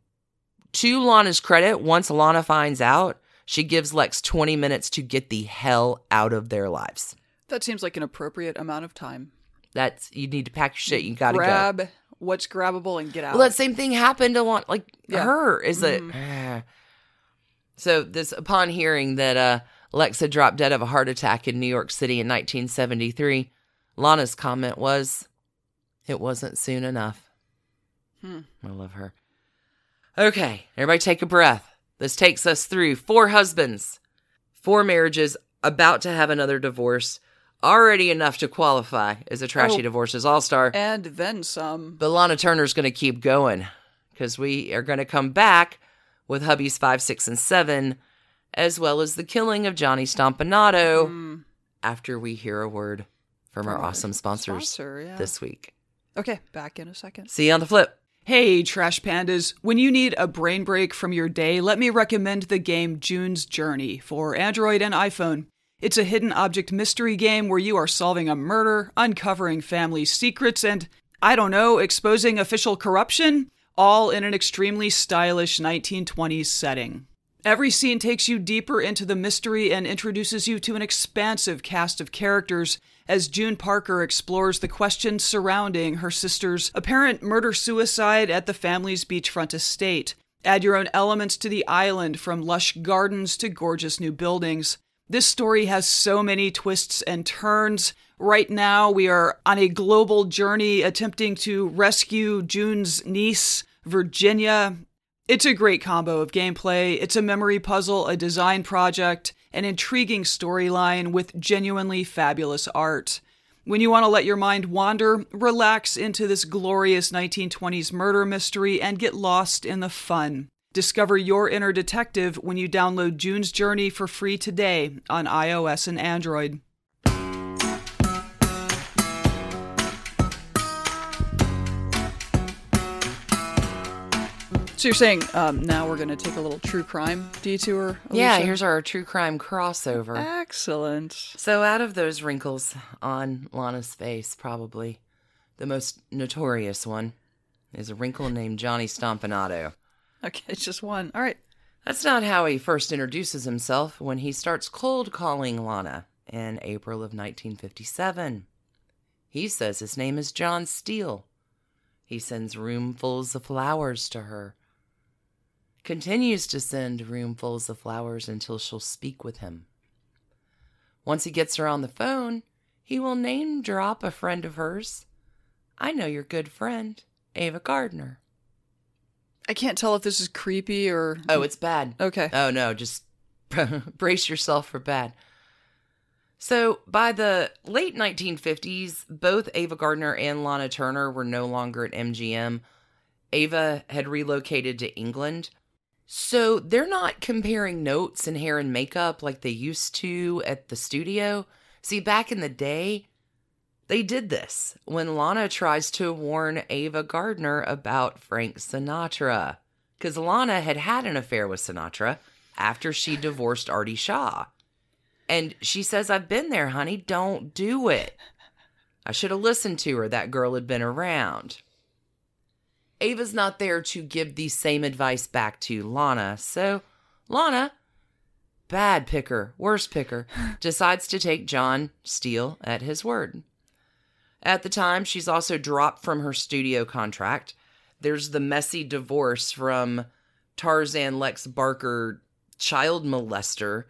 to Lana's credit, once Lana finds out, she gives Lex 20 minutes to get the hell out of their lives.
That seems like an appropriate amount of time.
That's you need to pack your shit. You gotta go.
What's grabbable and get out.
Well, that same thing happened to Lana, like
Yeah.
her. Is that so? This upon hearing that uh, Lex had dropped dead of a heart attack in New York City in 1973, Lana's comment was, "It wasn't soon enough."
Hmm.
I love her. Okay, everybody take a breath. This takes us through four husbands, four marriages, about to have another divorce, already enough to qualify as a trashy
Oh.
divorces all star.
and then some.
But Lana Turner's going to keep going because we are going to come back with hubbies five, six, and seven, as well as the killing of Johnny Stompanato
Mm,
after we hear a word from our
From our
awesome sponsors
sponsor, yeah.
this week.
Okay, back in a second.
See you on the flip.
Hey, Trash Pandas. When you need a brain break from your day, let me recommend the game June's Journey for Android and iPhone. It's a hidden object mystery game where you are solving a murder, uncovering family secrets, and, I don't know, exposing official corruption, all in an extremely stylish 1920s setting. Every scene takes you deeper into the mystery and introduces you to an expansive cast of characters as June Parker explores the questions surrounding her sister's apparent murder suicide at the family's beachfront estate. Add your own elements to the island from lush gardens to gorgeous new buildings. This story has so many twists and turns. Right now, we are on a global journey attempting to rescue June's niece, Virginia. It's a great combo of gameplay. It's a memory puzzle, a design project, an intriguing storyline with genuinely fabulous art. When you want to let your mind wander, relax into this glorious 1920s murder mystery and get lost in the fun. Discover your inner detective when you download June's Journey for free today on iOS and Android. So you're saying um, now we're going to take a little true crime detour?
Yeah, here's our true crime crossover.
Excellent.
So, out of those wrinkles on Lana's face, probably the most notorious one is a wrinkle named Johnny Stompanato.
Okay, it's just one. All right.
That's not how he first introduces himself when he starts cold calling Lana in April of 1957. He says his name is John Steele. He sends roomfuls of flowers to her. Continues to send roomfuls of flowers until she'll speak with him. Once he gets her on the phone, he will name drop a friend of hers. I know your good friend, Ava Gardner.
I can't tell if this is creepy or
Oh, it's bad.
okay.
Oh no, just brace yourself for bad. So, by the late 1950s, both Ava Gardner and Lana Turner were no longer at MGM. Ava had relocated to England. So, they're not comparing notes and hair and makeup like they used to at the studio. See, back in the day, they did this when Lana tries to warn Ava Gardner about Frank Sinatra. Because Lana had had an affair with Sinatra after she divorced Artie Shaw. And she says, I've been there, honey. Don't do it. I should have listened to her. That girl had been around. Ava's not there to give the same advice back to Lana. So Lana, bad picker, worst picker, decides to take John Steele at his word. At the time, she's also dropped from her studio contract. There's the messy divorce from Tarzan Lex Barker, child molester.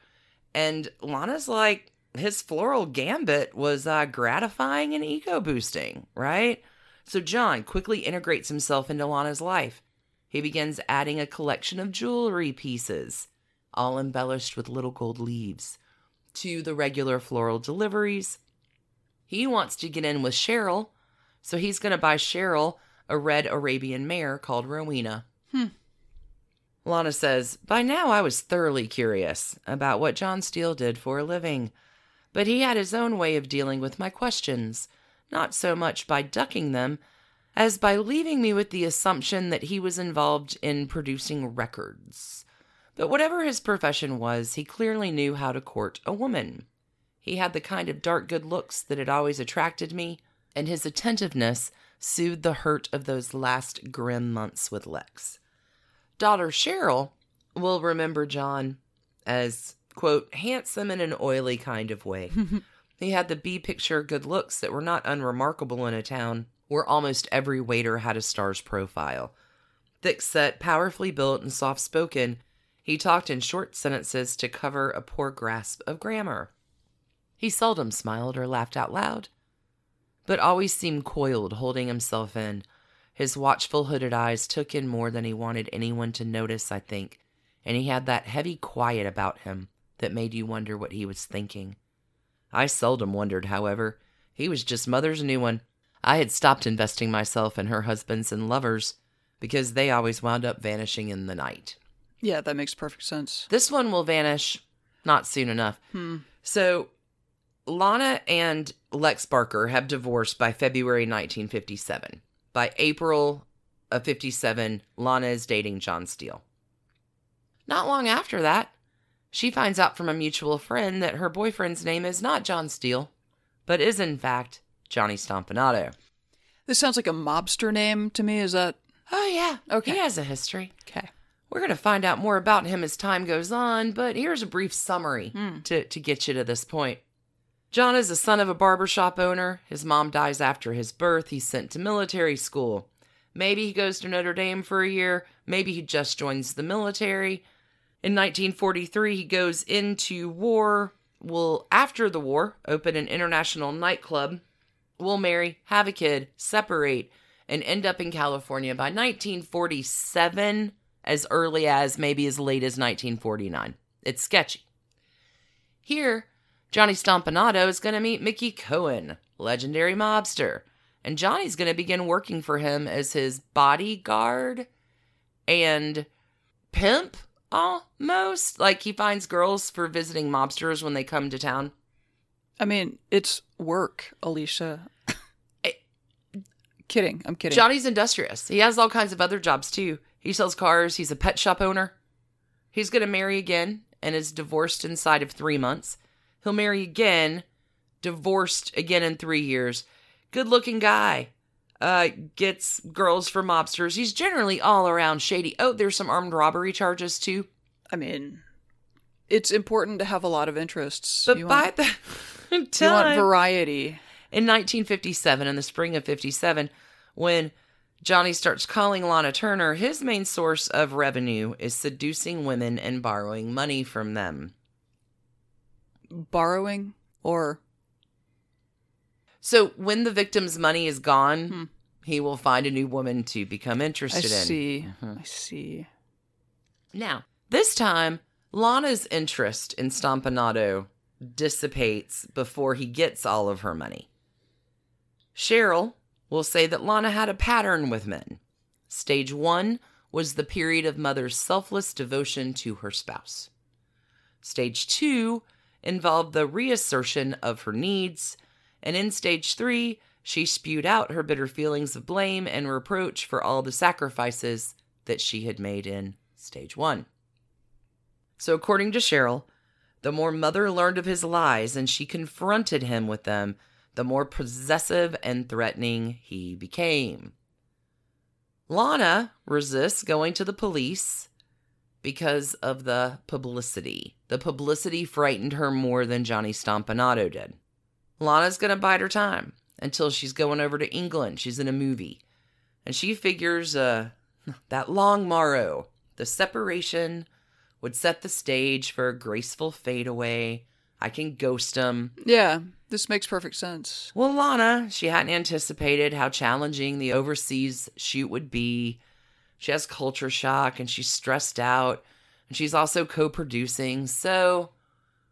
And Lana's like, his floral gambit was uh, gratifying and ego boosting, right? So John quickly integrates himself into Lana's life. He begins adding a collection of jewelry pieces, all embellished with little gold leaves, to the regular floral deliveries. He wants to get in with Cheryl, so he's going to buy Cheryl a red Arabian mare called Rowena.
Hmm.
Lana says, By now I was thoroughly curious about what John Steele did for a living, but he had his own way of dealing with my questions, not so much by ducking them as by leaving me with the assumption that he was involved in producing records. But whatever his profession was, he clearly knew how to court a woman. He had the kind of dark good looks that had always attracted me, and his attentiveness soothed the hurt of those last grim months with Lex. Daughter Cheryl will remember John as, quote, handsome in an oily kind of way. he had the B picture good looks that were not unremarkable in a town where almost every waiter had a star's profile. Thick set, powerfully built, and soft spoken, he talked in short sentences to cover a poor grasp of grammar. He seldom smiled or laughed out loud, but always seemed coiled, holding himself in. His watchful hooded eyes took in more than he wanted anyone to notice, I think, and he had that heavy quiet about him that made you wonder what he was thinking. I seldom wondered, however. He was just mother's new one. I had stopped investing myself in her husbands and lovers because they always wound up vanishing in the night.
Yeah, that makes perfect sense.
This one will vanish not soon enough.
Hmm.
So, Lana and Lex Barker have divorced by February 1957. By April of 57, Lana is dating John Steele. Not long after that, she finds out from a mutual friend that her boyfriend's name is not John Steele, but is in fact Johnny Stompanato.
This sounds like a mobster name to me. Is that
Oh, yeah.
Okay.
He has a history.
okay?
We're going to find out more about him as time goes on, but here's a brief summary
Hmm.
to, to get you to this point. John is the son of a barbershop owner. His mom dies after his birth. He's sent to military school. Maybe he goes to Notre Dame for a year. Maybe he just joins the military. In 1943, he goes into war. Will, after the war, open an international nightclub. Will marry, have a kid, separate, and end up in California by 1947, as early as maybe as late as 1949. It's sketchy. Here, Johnny Stompanato is going to meet Mickey Cohen, legendary mobster, and Johnny's going to begin working for him as his bodyguard and pimp almost. Like he finds girls for visiting mobsters when they come to town.
I mean, it's work, Alicia.
Eh.
kidding. I'm kidding.
Johnny's industrious. He has all kinds of other jobs too. He sells cars, he's a pet shop owner. He's going to marry again and is divorced inside of three months. He'll marry again, divorced again in three years. Good looking guy. Uh, gets girls for mobsters. He's generally all around shady. Oh, there's some armed robbery charges too.
I mean, it's important to have a lot of interests.
But
you
by
want,
the
you want variety.
in 1957, in the spring of 57, when Johnny starts calling Lana Turner, his main source of revenue is seducing women and borrowing money from them.
Borrowing or
So when the victim's money is gone,
Hmm.
he will find a new woman to become
I
interested in.
I see. I see.
Now, this time, Lana's interest in Stompanato dissipates before he gets all of her money. Cheryl will say that Lana had a pattern with men. Stage one was the period of mother's selfless devotion to her spouse. Stage two involved the reassertion of her needs. And in stage three, she spewed out her bitter feelings of blame and reproach for all the sacrifices that she had made in stage one. So, according to Cheryl, the more Mother learned of his lies and she confronted him with them, the more possessive and threatening he became. Lana resists going to the police because of the publicity. The publicity frightened her more than Johnny Stompanato did. Lana's going to bide her time until she's going over to England. She's in a movie. And she figures uh, that long morrow, the separation, would set the stage for a graceful fadeaway. I can ghost him.
Yeah, this makes perfect sense.
Well, Lana, she hadn't anticipated how challenging the overseas shoot would be. She has culture shock and she's stressed out. And she's also co producing. So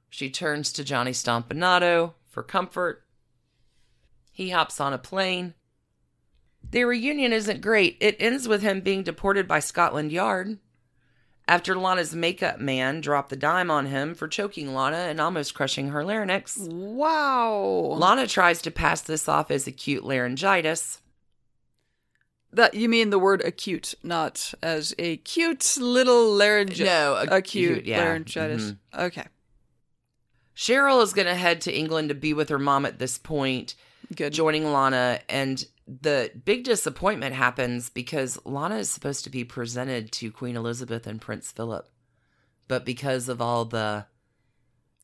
she turns to Johnny Stompanato for comfort. He hops on a plane. Their reunion isn't great. It ends with him being deported by Scotland Yard after Lana's makeup man dropped the dime on him for choking Lana and almost crushing her larynx.
Wow.
Lana tries to pass this off as acute laryngitis.
That you mean the word acute, not as a cute little laryngitis.
No,
acute,
acute, yeah.
laryngitis.
Mhm.
Okay,
Cheryl is going to head to England to be with her mom at this point,
good.
joining Lana. And the big disappointment happens because Lana is supposed to be presented to Queen Elizabeth and Prince Philip. But because of all the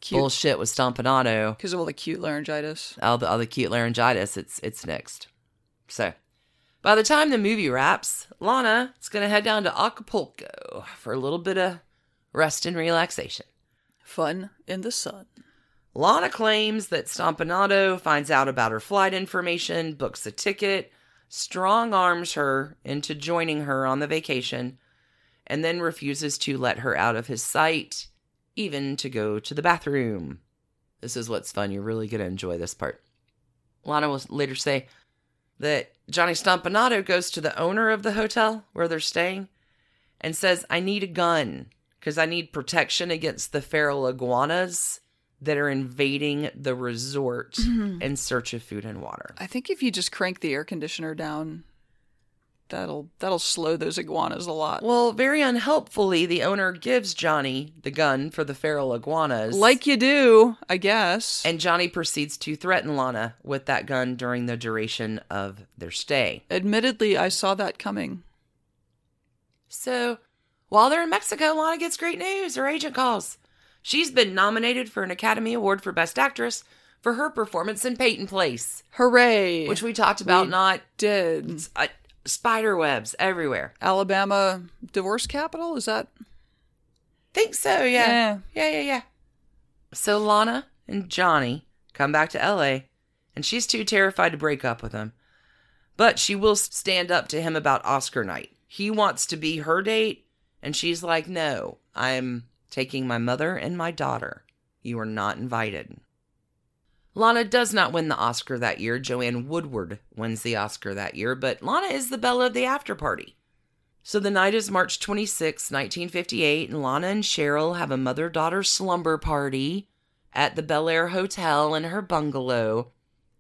cute.
bullshit with Stompanato,
Because of all the cute laryngitis.
all the, all the cute laryngitis, it's, it's next. So by the time the movie wraps, Lana is going to head down to Acapulco for a little bit of rest and relaxation.
Fun in the sun.
Lana claims that Stompanato finds out about her flight information, books a ticket, strong arms her into joining her on the vacation, and then refuses to let her out of his sight, even to go to the bathroom. This is what's fun. You're really going to enjoy this part. Lana will later say that Johnny Stompanato goes to the owner of the hotel where they're staying and says, I need a gun because I need protection against the feral iguanas that are invading the resort mm-hmm. in search of food and water.
I think if you just crank the air conditioner down, that'll that'll slow those iguanas a lot.
Well, very unhelpfully, the owner gives Johnny the gun for the feral iguanas.
Like you do, I guess.
and Johnny proceeds to threaten Lana with that gun during the duration of their stay.
Admittedly, I saw that coming.
So, while they're in Mexico, Lana gets great news. Her agent calls. She's been nominated for an Academy Award for Best Actress for her performance in Peyton Place,
Hooray!
which we talked about
We
not
did.
uh, spider webs everywhere.
Alabama divorce capital? Is that?
Think so, yeah. Yeah, yeah, yeah. So Lana and Johnny come back to LA, and she's too terrified to break up with him. But she will stand up to him about Oscar night. He wants to be her date, and she's like, No, I'm taking my mother and my daughter. You are not invited. Lana does not win the Oscar that year. Joanne Woodward wins the Oscar that year, but Lana is the belle of the after party. So the night is March 26, 1958, and Lana and Cheryl have a mother daughter slumber party at the Bel Air Hotel in her bungalow.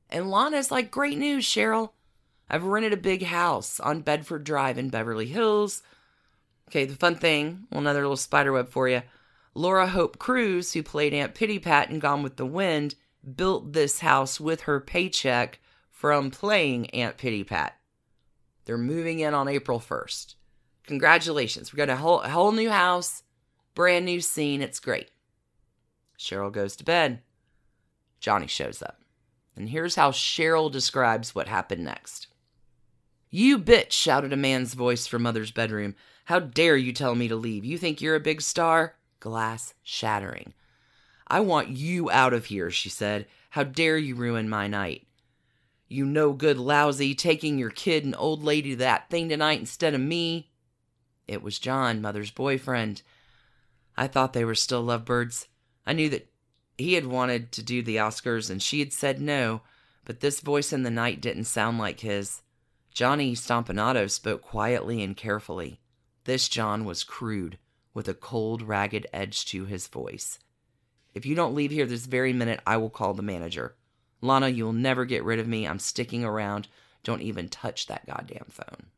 And Lana's like, Great news, Cheryl. I've rented a big house on Bedford Drive in Beverly Hills. Okay, the fun thing, another little spiderweb for you. Laura Hope Crews, who played Aunt Pitty Pat in Gone with the Wind, built this house with her paycheck from playing Aunt Pitty Pat. They're moving in on April 1st. Congratulations. We got a whole, a whole new house, brand new scene. It's great. Cheryl goes to bed. Johnny shows up. And here's how Cheryl describes what happened next. You bitch, shouted a man's voice from Mother's bedroom. How dare you tell me to leave? You think you're a big star? Glass shattering. I want you out of here, she said. How dare you ruin my night? You no good lousy, taking your kid and old lady to that thing tonight instead of me. It was John, Mother's boyfriend. I thought they were still lovebirds. I knew that he had wanted to do the Oscars and she had said no, but this voice in the night didn't sound like his. Johnny Stompanato spoke quietly and carefully. This John was crude, with a cold, ragged edge to his voice. If you don't leave here this very minute, I will call the manager. Lana, you'll never get rid of me. I'm sticking around. Don't even touch that goddamn phone.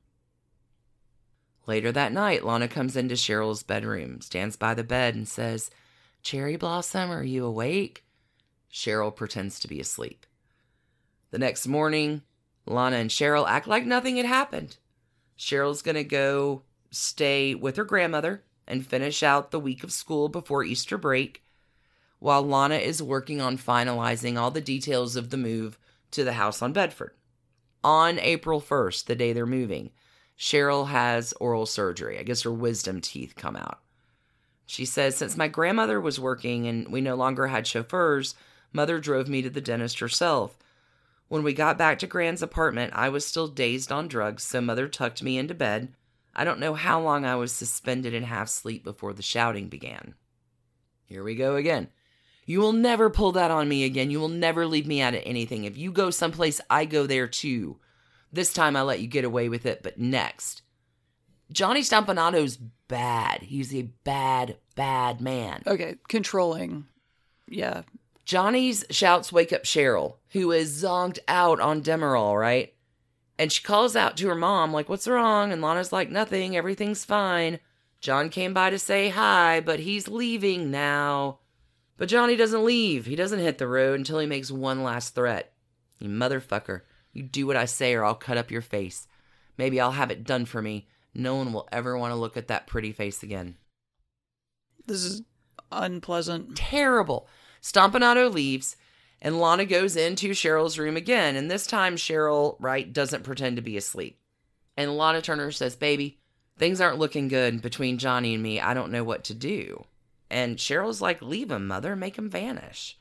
Later that night, Lana comes into Cheryl's bedroom, stands by the bed, and says, Cherry Blossom, are you awake? Cheryl pretends to be asleep. The next morning, Lana and Cheryl act like nothing had happened. Cheryl's going to go stay with her grandmother and finish out the week of school before Easter break, while Lana is working on finalizing all the details of the move to the house on Bedford. On April 1st, the day they're moving, Cheryl has oral surgery. I guess her wisdom teeth come out. She says, Since my grandmother was working and we no longer had chauffeurs, Mother drove me to the dentist herself. When we got back to Grand's apartment, I was still dazed on drugs, so Mother tucked me into bed. I don't know how long I was suspended in half sleep before the shouting began. Here we go again. You will never pull that on me again. You will never leave me out of anything. If you go someplace, I go there too. This time I let you get away with it, but next. Johnny Stompanato's bad. He's a bad, bad man.
Okay, controlling. Yeah.
Johnny's shouts wake up Cheryl, who is zonked out on Demerol, right? And she calls out to her mom, like, What's wrong? And Lana's like, Nothing, everything's fine. John came by to say hi, but he's leaving now. But Johnny doesn't leave. He doesn't hit the road until he makes one last threat. You motherfucker. You do what I say or I'll cut up your face. Maybe I'll have it done for me. No one will ever want to look at that pretty face again.
This is unpleasant.
Terrible. Stompanato leaves, and Lana goes into Cheryl's room again, and this time Cheryl, right, doesn't pretend to be asleep. And Lana Turner says, Baby, things aren't looking good between Johnny and me. I don't know what to do. And Cheryl's like, Leave him, mother. Make him vanish.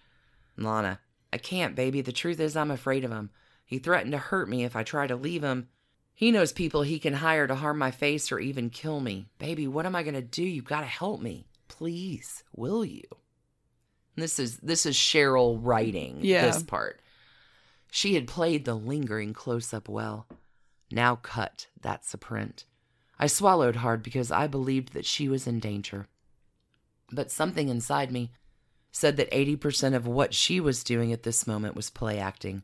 Lana, I can't, baby. The truth is, I'm afraid of him. He threatened to hurt me if I try to leave him. He knows people he can hire to harm my face or even kill me. Baby, what am I going to do? You've got to help me. Please, will you? This is this is Cheryl writing
Yeah.
this part. She had played the lingering close up well. Now cut, that's a print. I swallowed hard because I believed that she was in danger. But something inside me said that 80% of what she was doing at this moment was play acting.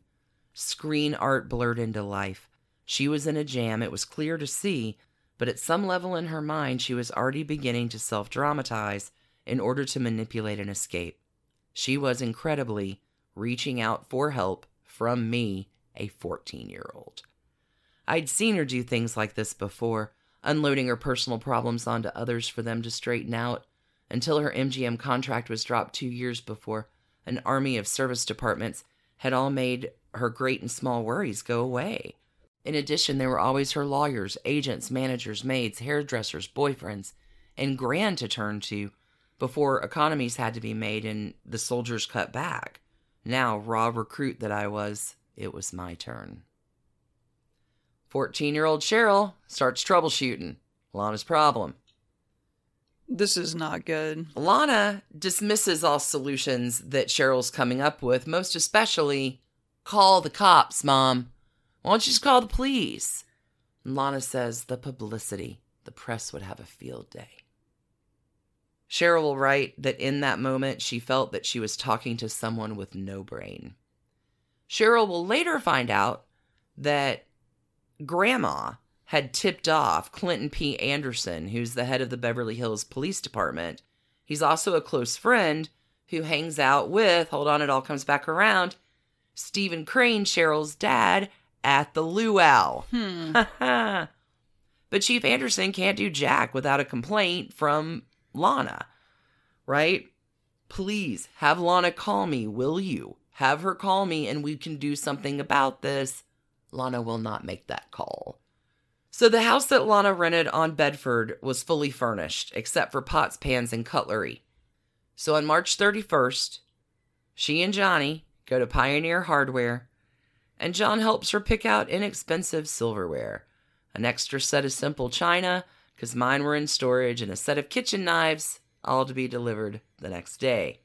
Screen art blurred into life. She was in a jam, it was clear to see, but at some level in her mind, she was already beginning to self dramatize in order to manipulate an escape. She was incredibly reaching out for help from me, a 14 year old. I'd seen her do things like this before, unloading her personal problems onto others for them to straighten out, until her MGM contract was dropped two years before. An army of service departments had all made her great and small worries go away. In addition, there were always her lawyers, agents, managers, maids, hairdressers, boyfriends, and grand to turn to before economies had to be made and the soldiers cut back. Now, raw recruit that I was, it was my turn. 14 year old Cheryl starts troubleshooting. Lana's problem.
This is not good.
Lana dismisses all solutions that Cheryl's coming up with, most especially call the cops, Mom. Why don't you just call the police? And Lana says the publicity, the press would have a field day. Cheryl will write that in that moment she felt that she was talking to someone with no brain. Cheryl will later find out that Grandma had tipped off Clinton P. Anderson, who's the head of the Beverly Hills Police Department. He's also a close friend who hangs out with, hold on, it all comes back around, Stephen Crane, Cheryl's dad, at the luau.
Hmm.
but Chief Anderson can't do jack without a complaint from Lana, right? Please have Lana call me, will you? Have her call me and we can do something about this. Lana will not make that call. So the house that Lana rented on Bedford was fully furnished, except for pots, pans, and cutlery. So on March 31st, she and Johnny go to Pioneer Hardware, and John helps her pick out inexpensive silverware, an extra set of simple china, because mine were in storage, and a set of kitchen knives, all to be delivered the next day.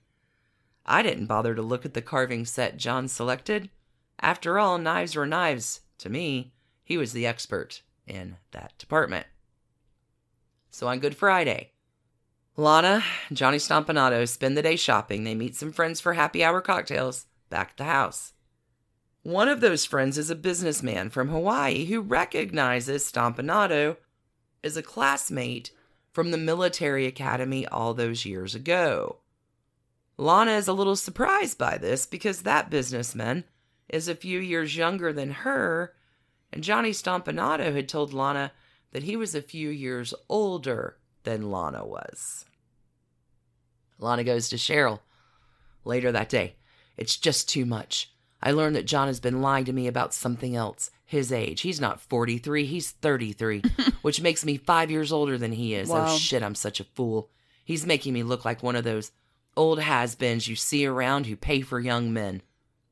I didn't bother to look at the carving set John selected. After all, knives were knives to me. He was the expert in that department. So on Good Friday, Lana, Johnny Stompanato spend the day shopping. They meet some friends for happy hour cocktails back at the house. One of those friends is a businessman from Hawaii who recognizes Stompanato as a classmate from the military academy all those years ago. Lana is a little surprised by this because that businessman is a few years younger than her, and Johnny Stompanato had told Lana that he was a few years older than Lana was. Lana goes to Cheryl later that day. It's just too much. I learned that John has been lying to me about something else. His age. He's not 43, he's 33, which makes me five years older than he is.
Oh, wow.
Oh shit, I'm such a fool. He's making me look like one of those old has beens you see around who pay for young men.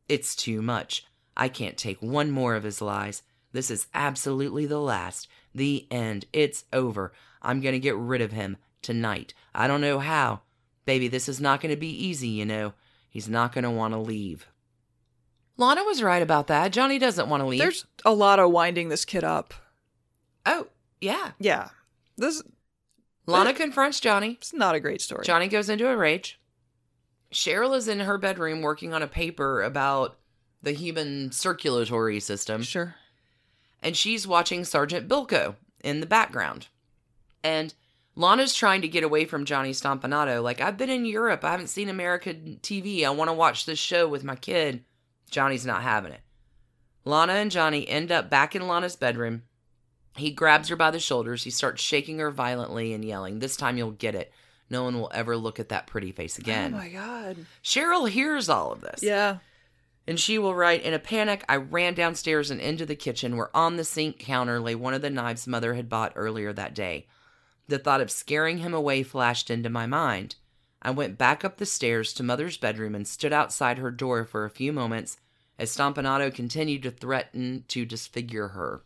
It's too much. I can't take one more of his lies. This is absolutely the last. The end. It's over. I'm going to get rid of him tonight. I don't know how. Baby, this is not going to be easy, you know. He's not going to want to leave. Lana was right about that. Johnny doesn't want to leave.
There's a lot of winding this kid up.
Oh, yeah.
Yeah. This
Lana confronts Johnny.
It's not a great story.
Johnny goes into a rage. Cheryl is in her bedroom working on a paper about the human circulatory system.
Sure.
And she's watching Sergeant Bilko in the background. And Lana's trying to get away from Johnny Stompanato. Like, I've been in Europe. I haven't seen American TV. I want to watch this show with my kid. Johnny's not having it. Lana and Johnny end up back in Lana's bedroom. He grabs her by the shoulders. He starts shaking her violently and yelling, This time you'll get it. No one will ever look at that pretty face oh again.
Oh my god.
Cheryl hears all of this.
Yeah.
And she will write, In a panic, I ran downstairs and into the kitchen where on the sink counter lay one of the knives mother had bought earlier that day. The thought of scaring him away flashed into my mind. I went back up the stairs to mother's bedroom and stood outside her door for a few moments as Stompanato continued to threaten to disfigure her.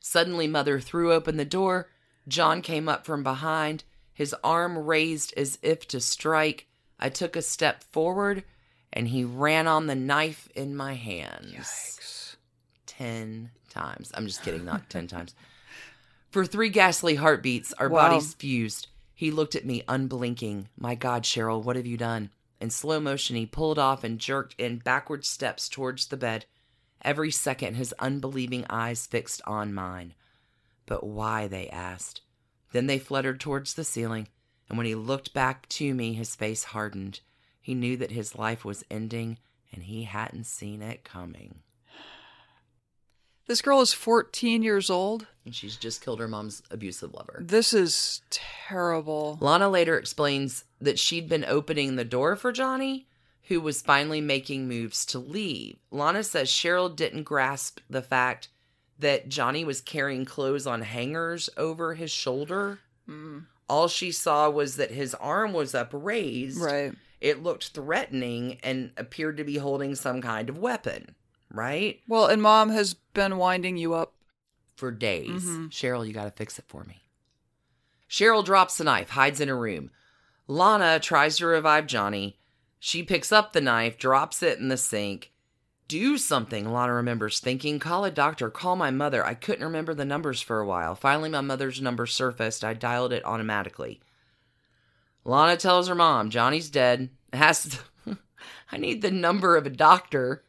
Suddenly, mother threw open the door. John came up from behind, his arm raised as if to strike. I took a step forward and he ran on the knife in my hands.
Yikes.
10 times. I'm just kidding, not 10 times. For three ghastly heartbeats, our
Wow.
bodies fused. He looked at me unblinking. My God, Cheryl, what have you done? In slow motion, he pulled off and jerked in backward steps towards the bed. Every second, his unbelieving eyes fixed on mine. But why, they asked. Then they fluttered towards the ceiling, and when he looked back to me, his face hardened. He knew that his life was ending, and he hadn't seen it coming.
This girl is 14 years old.
And she's just killed her mom's abusive lover.
This is terrible.
Lana later explains that she'd been opening the door for Johnny, who was finally making moves to leave. Lana says Cheryl didn't grasp the fact that Johnny was carrying clothes on hangers over his shoulder.
Mm,
All she saw was that his arm was upraised.
right.
It looked threatening and appeared to be holding some kind of weapon, right?
Well, and mom has been winding you up.
for days.
Mhm.
Cheryl, you got to fix it for me. Cheryl drops the knife, hides in her room. Lana tries to revive Johnny. She picks up the knife, drops it in the sink. Do something, Lana remembers thinking. Call a doctor, call my mother. I couldn't remember the numbers for a while. Finally, my mother's number surfaced. I dialed it automatically. Lana tells her mom, Johnny's dead. Has I need the number of a doctor.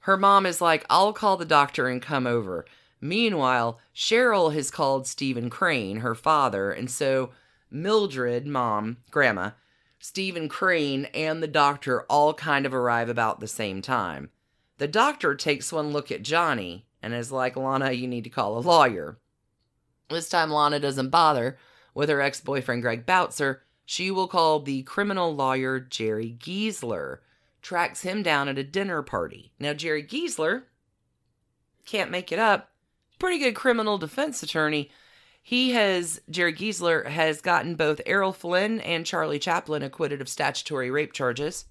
Her mom is like, I'll call the doctor and come over. Meanwhile, Cheryl has called Stephen Crane, her father, and so Mildred, mom, grandma, Stephen Crane, and the doctor all kind of arrive about the same time. The doctor takes one look at Johnny and is like, Lana, you need to call a lawyer. This time, Lana doesn't bother with her ex boyfriend, Greg Bautzer. She will call the criminal lawyer, Jerry Giesler, tracks him down at a dinner party. Now, Jerry Giesler, can't make it up, pretty good criminal defense attorney. He has, Jerry Giesler has gotten both Errol Flynn and Charlie Chaplin acquitted of statutory rape charges.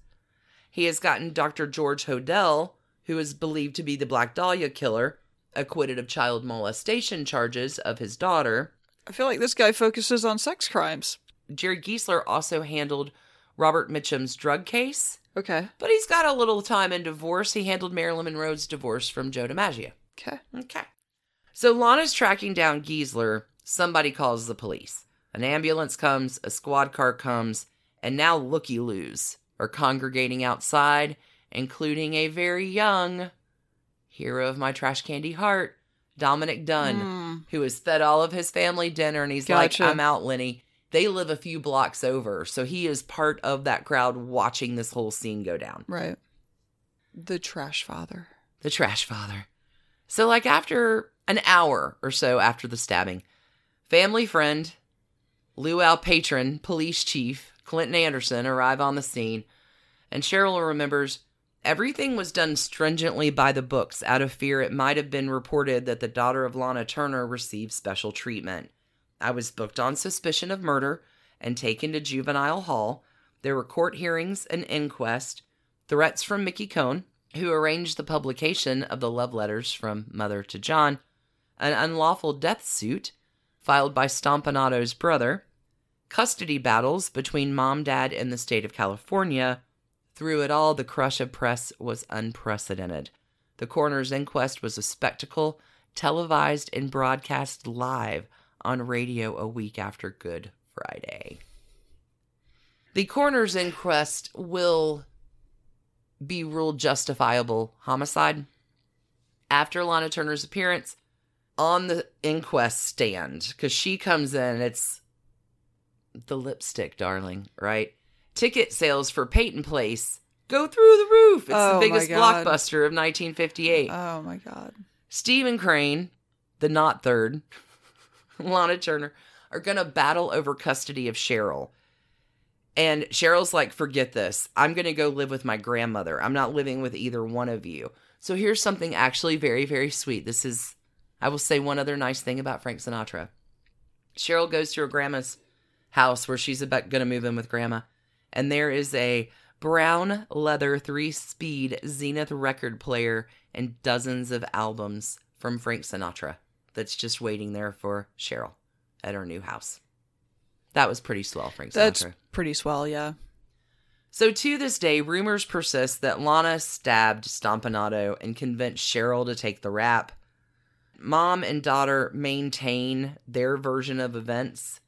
He has gotten Dr. George Hodel, who is believed to be the Black Dahlia killer, acquitted of child molestation charges of his daughter.
I feel like this guy focuses on sex crimes.
Jerry Giesler also handled Robert Mitchum's drug case,
Okay.
but he's got a little time in divorce. He handled Marilyn Monroe's divorce from Joe DiMaggio.
Okay.
Okay. So Lana's tracking down Giesler. Somebody calls the police. An ambulance comes, a squad car comes, and now looky loos are congregating outside, including a very young hero of my trash candy heart, Dominick Dunne,
Mm,
who has fed all of his family dinner and he's
Gotcha.
like, I'm out, Lenny. They live a few blocks over, so he is part of that crowd watching this whole scene go down.
right. The trash father.
the trash father. So, like, after an hour or so after the stabbing, family friend, luau patron, police chief, Clinton Anderson arrive on the scene, and Cheryl remembers everything was done stringently by the books out of fear it might have been reported that the daughter of Lana Turner received special treatment. I was booked on suspicion of murder and taken to juvenile hall. There were court hearings, an inquest, threats from Mickey Cohen, who arranged the publication of the love letters from mother to John, an unlawful death suit filed by Stompanato's brother, custody battles between mom, dad, and the state of California. Through it all, the crush of press was unprecedented. The coroner's inquest was a spectacle, televised and broadcast live on radio a week after Good Friday. The coroner's inquest will be ruled justifiable homicide. After Lana Turner's appearance on the inquest stand, because she comes in, it's the lipstick, darling, right? Ticket sales for Peyton Place go through the roof. It's
Oh,
the biggest blockbuster of 1958.
Oh my god.
Stephen Crane, the not third, Lana Turner, are going to battle over custody of Cheryl. And Cheryl's like, forget this. I'm going to go live with my grandmother. I'm not living with either one of you. So here's something actually very, very sweet. This is, I will say one other nice thing about Frank Sinatra. Cheryl goes to her grandma's house where she's about going to move in with grandma. And there is a brown leather three speed Zenith record player and dozens of albums from Frank Sinatra that's just waiting there for Cheryl at her new house. That was pretty swell, Frank Sinatra.
That's pretty swell, yeah.
So to this day, rumors persist that Lana stabbed Stompanato and convinced Cheryl to take the rap. Mom and daughter maintain their version of events.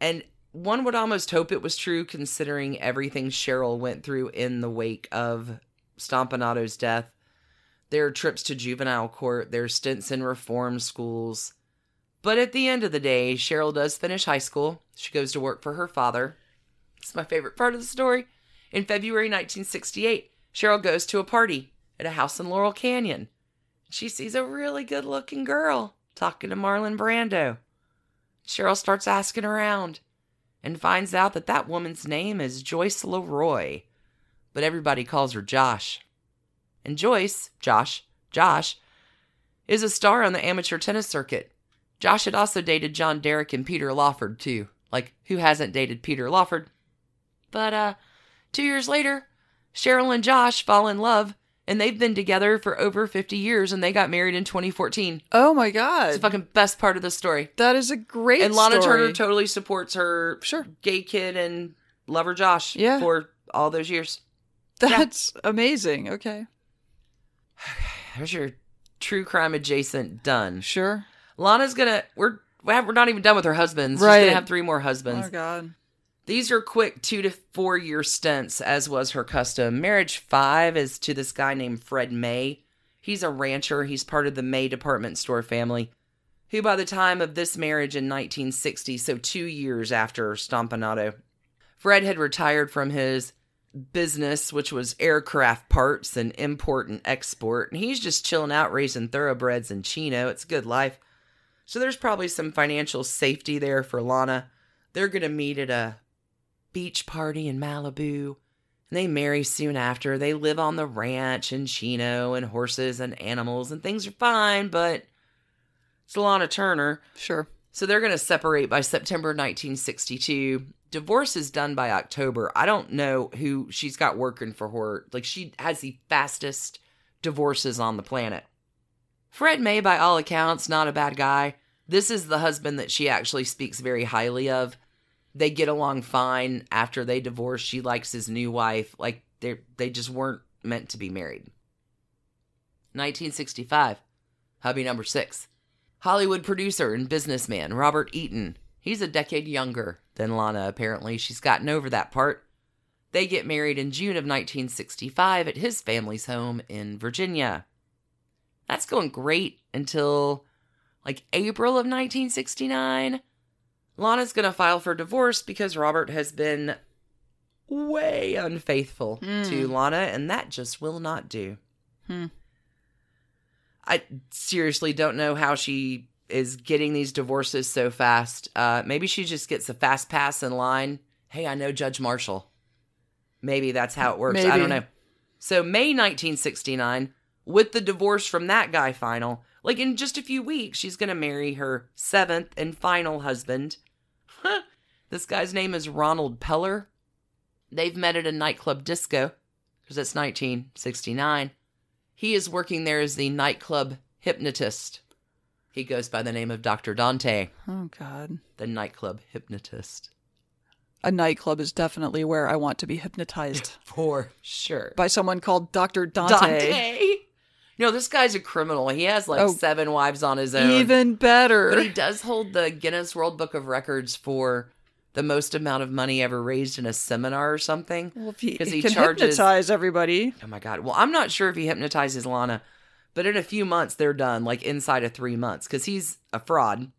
And one would almost hope it was true considering everything Cheryl went through in the wake of Stompanato's death. Their trips to juvenile court, their stints in reform schools. But at the end of the day, Cheryl does finish high school. She goes to work for her father. It's my favorite part of the story. In February 1968, Cheryl goes to a party at a house in Laurel Canyon. She sees a really good looking girl talking to Marlon Brando. Cheryl starts asking around and finds out that that woman's name is Joyce Leroy, but everybody calls her Josh. And Joyce, Josh, Josh, is a star on the amateur tennis circuit. Josh had also dated John Derek and Peter Lawford, too. Like, who hasn't dated Peter Lawford? But, uh, two years later, Cheryl and Josh fall in love, and they've been together for over 50 years, and they got married in 2014.
Oh my God.
It's the fucking best part of the story.
That is a great
and Lana
story.
Turner totally supports her
Sure.
gay kid and lover Josh
Yeah.
for all those years.
That's amazing. Okay.
There's your true crime adjacent done.
Sure.
Lana's gonna we're we're not even done with her husbands. She's gonna have three more husbands.
Oh god.
These are quick two to four year stints, as was her custom. Marriage five is to this guy named Fred May. He's a rancher. He's part of the May department store family, who by the time of this marriage in 1960, so two years after Stompanato, Fred had retired from his business, which was aircraft parts and import and export, and he's just chilling out raising thoroughbreds in Chino. It's a good life. So there's probably some financial safety there for Lana. They're going to meet at a beach party in Malibu. And they marry soon after. They live on the ranch in Chino and horses and animals, and things are fine, but it's Lana Turner.
Sure.
So they're going to separate by September 1962. Divorce is done by October. I don't know who she's got working for her. Like, she has the fastest divorces on the planet. Fred May, by all accounts, not a bad guy. This is the husband that she actually speaks very highly of. They get along fine after they divorce. She likes his new wife. Like they they just weren't meant to be married. 1965. Hubby number 6. Hollywood producer and businessman Robert Eaton. He's a decade younger than Lana apparently. She's gotten over that part. They get married in June of 1965 at his family's home in Virginia. That's going great until like April of 1969. Lana's going to file for divorce because Robert has been way unfaithful
Mm.
to Lana, and that just will not do.
Hmm.
I seriously don't know how she is getting these divorces so fast. Uh, maybe she just gets a fast pass in line. Hey, I know Judge Marshall. Maybe that's how it works. I don't know. So, May 1969, with the divorce from that guy final, like in just a few weeks, she's going to marry her seventh and final husband. this guy's name is Ronald Pellar. They've met at a nightclub disco because it's 1969. He is working there as the nightclub hypnotist. He goes by the name of Dr. Dante,
Oh God.
the nightclub hypnotist.
A nightclub is definitely where I want to be hypnotized
For sure.
by someone called Dr. Dante.
Dante. No, this guy's a criminal. He has like
Oh.
seven wives on his own.
Even better.
But he does hold the Guinness World Book of Records for the most amount of money ever raised in a seminar or something.
well, if he, he
he
can
charges-
hypnotize everybody.
Oh my god. Well, I'm not sure if he hypnotizes Lana, but in a few months they're done, like inside of three months, because he's a fraud.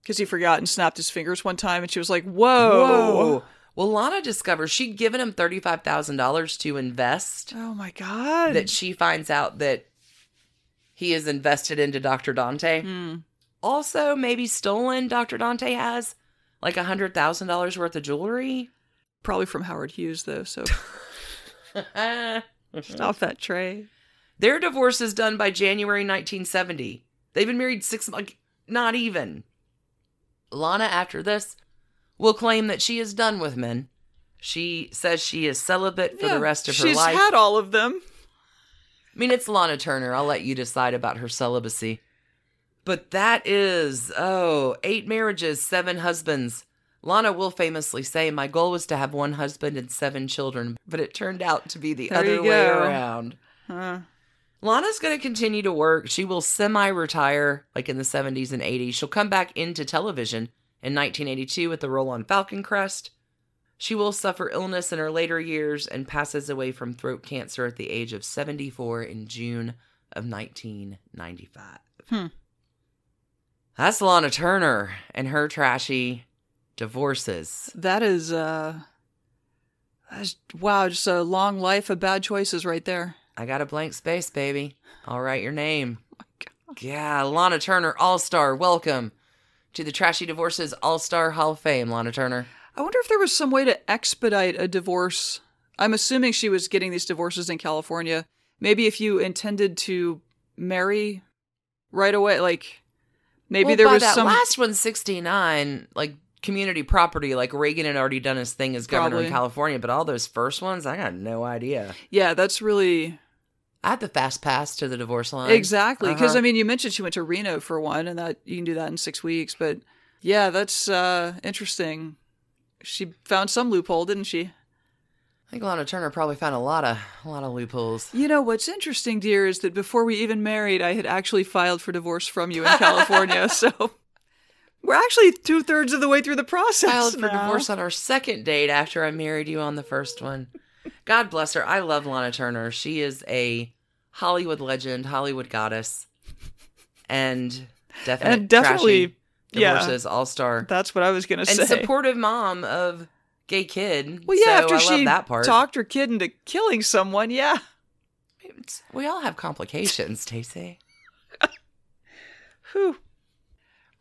Because he forgot and snapped his fingers one time, and she was like, "Whoa,
Well, Lana discovers she'd given him thirty-five thousand dollars to invest.
oh my god!"
That she finds out that he is invested into Dr. Dante.
Hmm.
Also, maybe stolen. Dr. Dante has like a hundred thousand dollars worth of jewelry.
Probably from Howard Hughes though. So stop that tray.
Their divorce is done by January 1970. They've been married six months, not even. Lana, after this, will claim that she is done with men. She says she is celibate for
Yeah,
the rest of her life.
she's had all of them.
I mean, it's Lana Turner. I'll let you decide about her celibacy. But that is, oh, eight marriages, seven husbands. Lana will famously say, My goal was to have one husband and seven children, but it turned out to be the
There
other way around.
Huh.
Lana's going to continue to work. She will semi retire like in the 70s and 80s. She'll come back into television in 1982 with the role on Falcon Crest. She will suffer illness in her later years and passes away from throat cancer at the age of 74 in June of 1995.
Hmm.
That's Lana Turner and her trashy divorces.
That is, uh, that's, wow, just a long life of bad choices right there.
I got a blank space, baby. I'll write your name. Oh yeah, Lana Turner, All Star. Welcome to the Trashy Divorces All Star Hall of Fame, Lana Turner.
I wonder if there was some way to expedite a divorce. I'm assuming she was getting these divorces in California. Maybe if you intended to marry right away, like maybe
Well,
there was
that
some.
last one, 69, like community property, like Reagan had already done his thing as governor
Probably.
in California, but all those first ones, I got no idea.
yeah, that's really
I had the fast pass to the divorce line.
exactly because
Uh-huh.
I mean, you mentioned she went to Reno for one, and that you can do that in six weeks. But yeah, that's uh interesting. She found some loophole, didn't she?
I think Lana Turner probably found a lot of a lot of loopholes.
You know what's interesting, dear, is that before we even married, I had actually filed for divorce from you in California. so we're actually two thirds of the way through the process.
filed for
now.
divorce on our second date after I married you on the first one. God bless her. I love Lana Turner. She is a Hollywood legend, Hollywood goddess, and definite
And definitely,
trashy
yeah.
divorces all star
That's what I was going to
and
say.
supportive mom of gay kid.
well, yeah,
so
after
I
she
that part.
talked her kid into killing someone, yeah.
It's- we all have complications, Stacy.
Whew.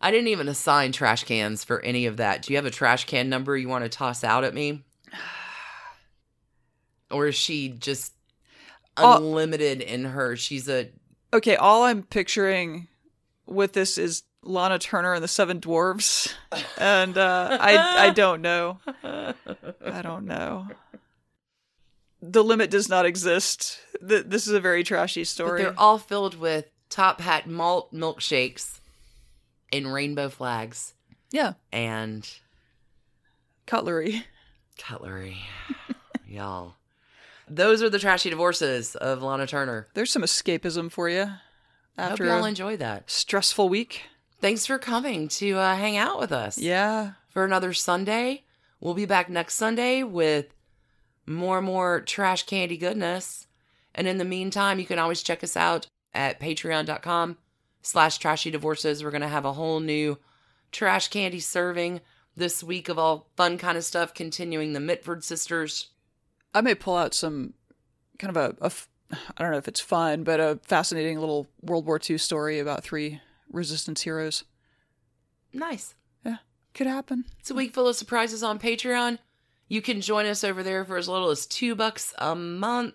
I didn't even assign trash cans for any of that. Do you have a trash can number you want to toss out at me? Or is she just Unlimited in her? She's a
Okay, all I'm picturing with this is Lana Turner and the Seven Dwarves, and uh, I I don't know. I don't know. the limit does not exist. Th- this is a very trashy
But
story.
they're all filled with top hat malt milkshakes in rainbow flags
yeah,
and
cutlery.
cutlery. Y'all. Those are the trashy divorces of Lana Turner.
There's some escapism for you
I hope y'all
a
enjoy that.
stressful week.
Thanks for coming to uh, hang out with us.
Yeah.
for another Sunday. We'll be back next Sunday with more and more trash candy goodness. And in the meantime, you can always check us out at patreon.com slash trashy divorces. We're going to have a whole new trash candy serving this week of all fun kind of stuff, continuing the Mitford sisters.
I may pull out some kind of a, a I don't know if it's fun, but a fascinating little World War II story about three resistance heroes.
Nice.
Yeah, could happen.
It's a week full of surprises on Patreon. You can join us over there for as little as two bucks a month.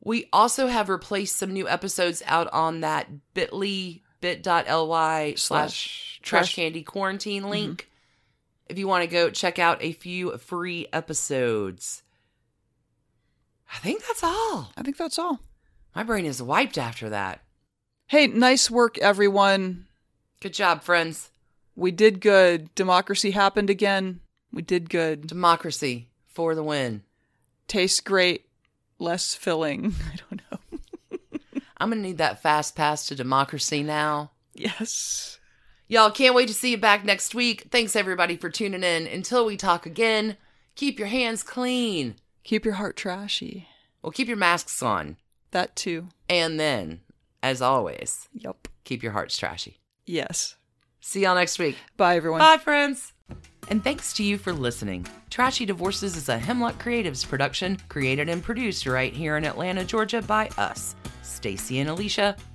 We also have replaced some new episodes out on that bit.ly bit.ly slash trash
trash-
candy quarantine mm-hmm. link. If you want to go check out a few free episodes. I think that's all.
I think that's all.
My brain is wiped after that.
Hey, nice work, everyone.
Good job, friends.
We did good. Democracy happened again. We did good.
Democracy for the win.
Tastes great. Less filling. I don't know.
I'm going to need that fast pass to democracy now.
Yes.
Y'all can't wait to see you back next week. Thanks everybody for tuning in. Until we talk again, keep your hands clean.
Keep your heart trashy.
Well, keep your masks on.
That too.
And then, as always,
Yup.
keep your hearts trashy.
Yes.
See y'all next week.
Bye, everyone.
Bye, friends. And thanks to you for listening. Trashy Divorces is a Hemlock Creatives production, created and produced right here in Atlanta, Georgia by us, Stacy and Alicia,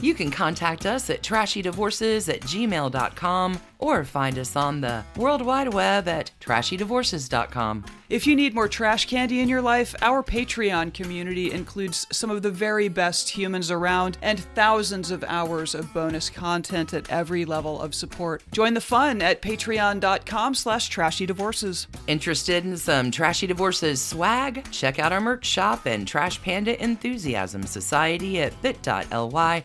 You can contact us at trashydivorces at gmail.com or find us on the World Wide Web at trashydivorces.com.
If you need more trash candy in your life, our Patreon community includes some of the very best humans around and thousands of hours of bonus content at every level of support. Join the fun at patreon.com slash trashydivorces.
Interested in some Trashy Divorces swag? Check out our merch shop and Trash Panda Enthusiasm Society at bit.ly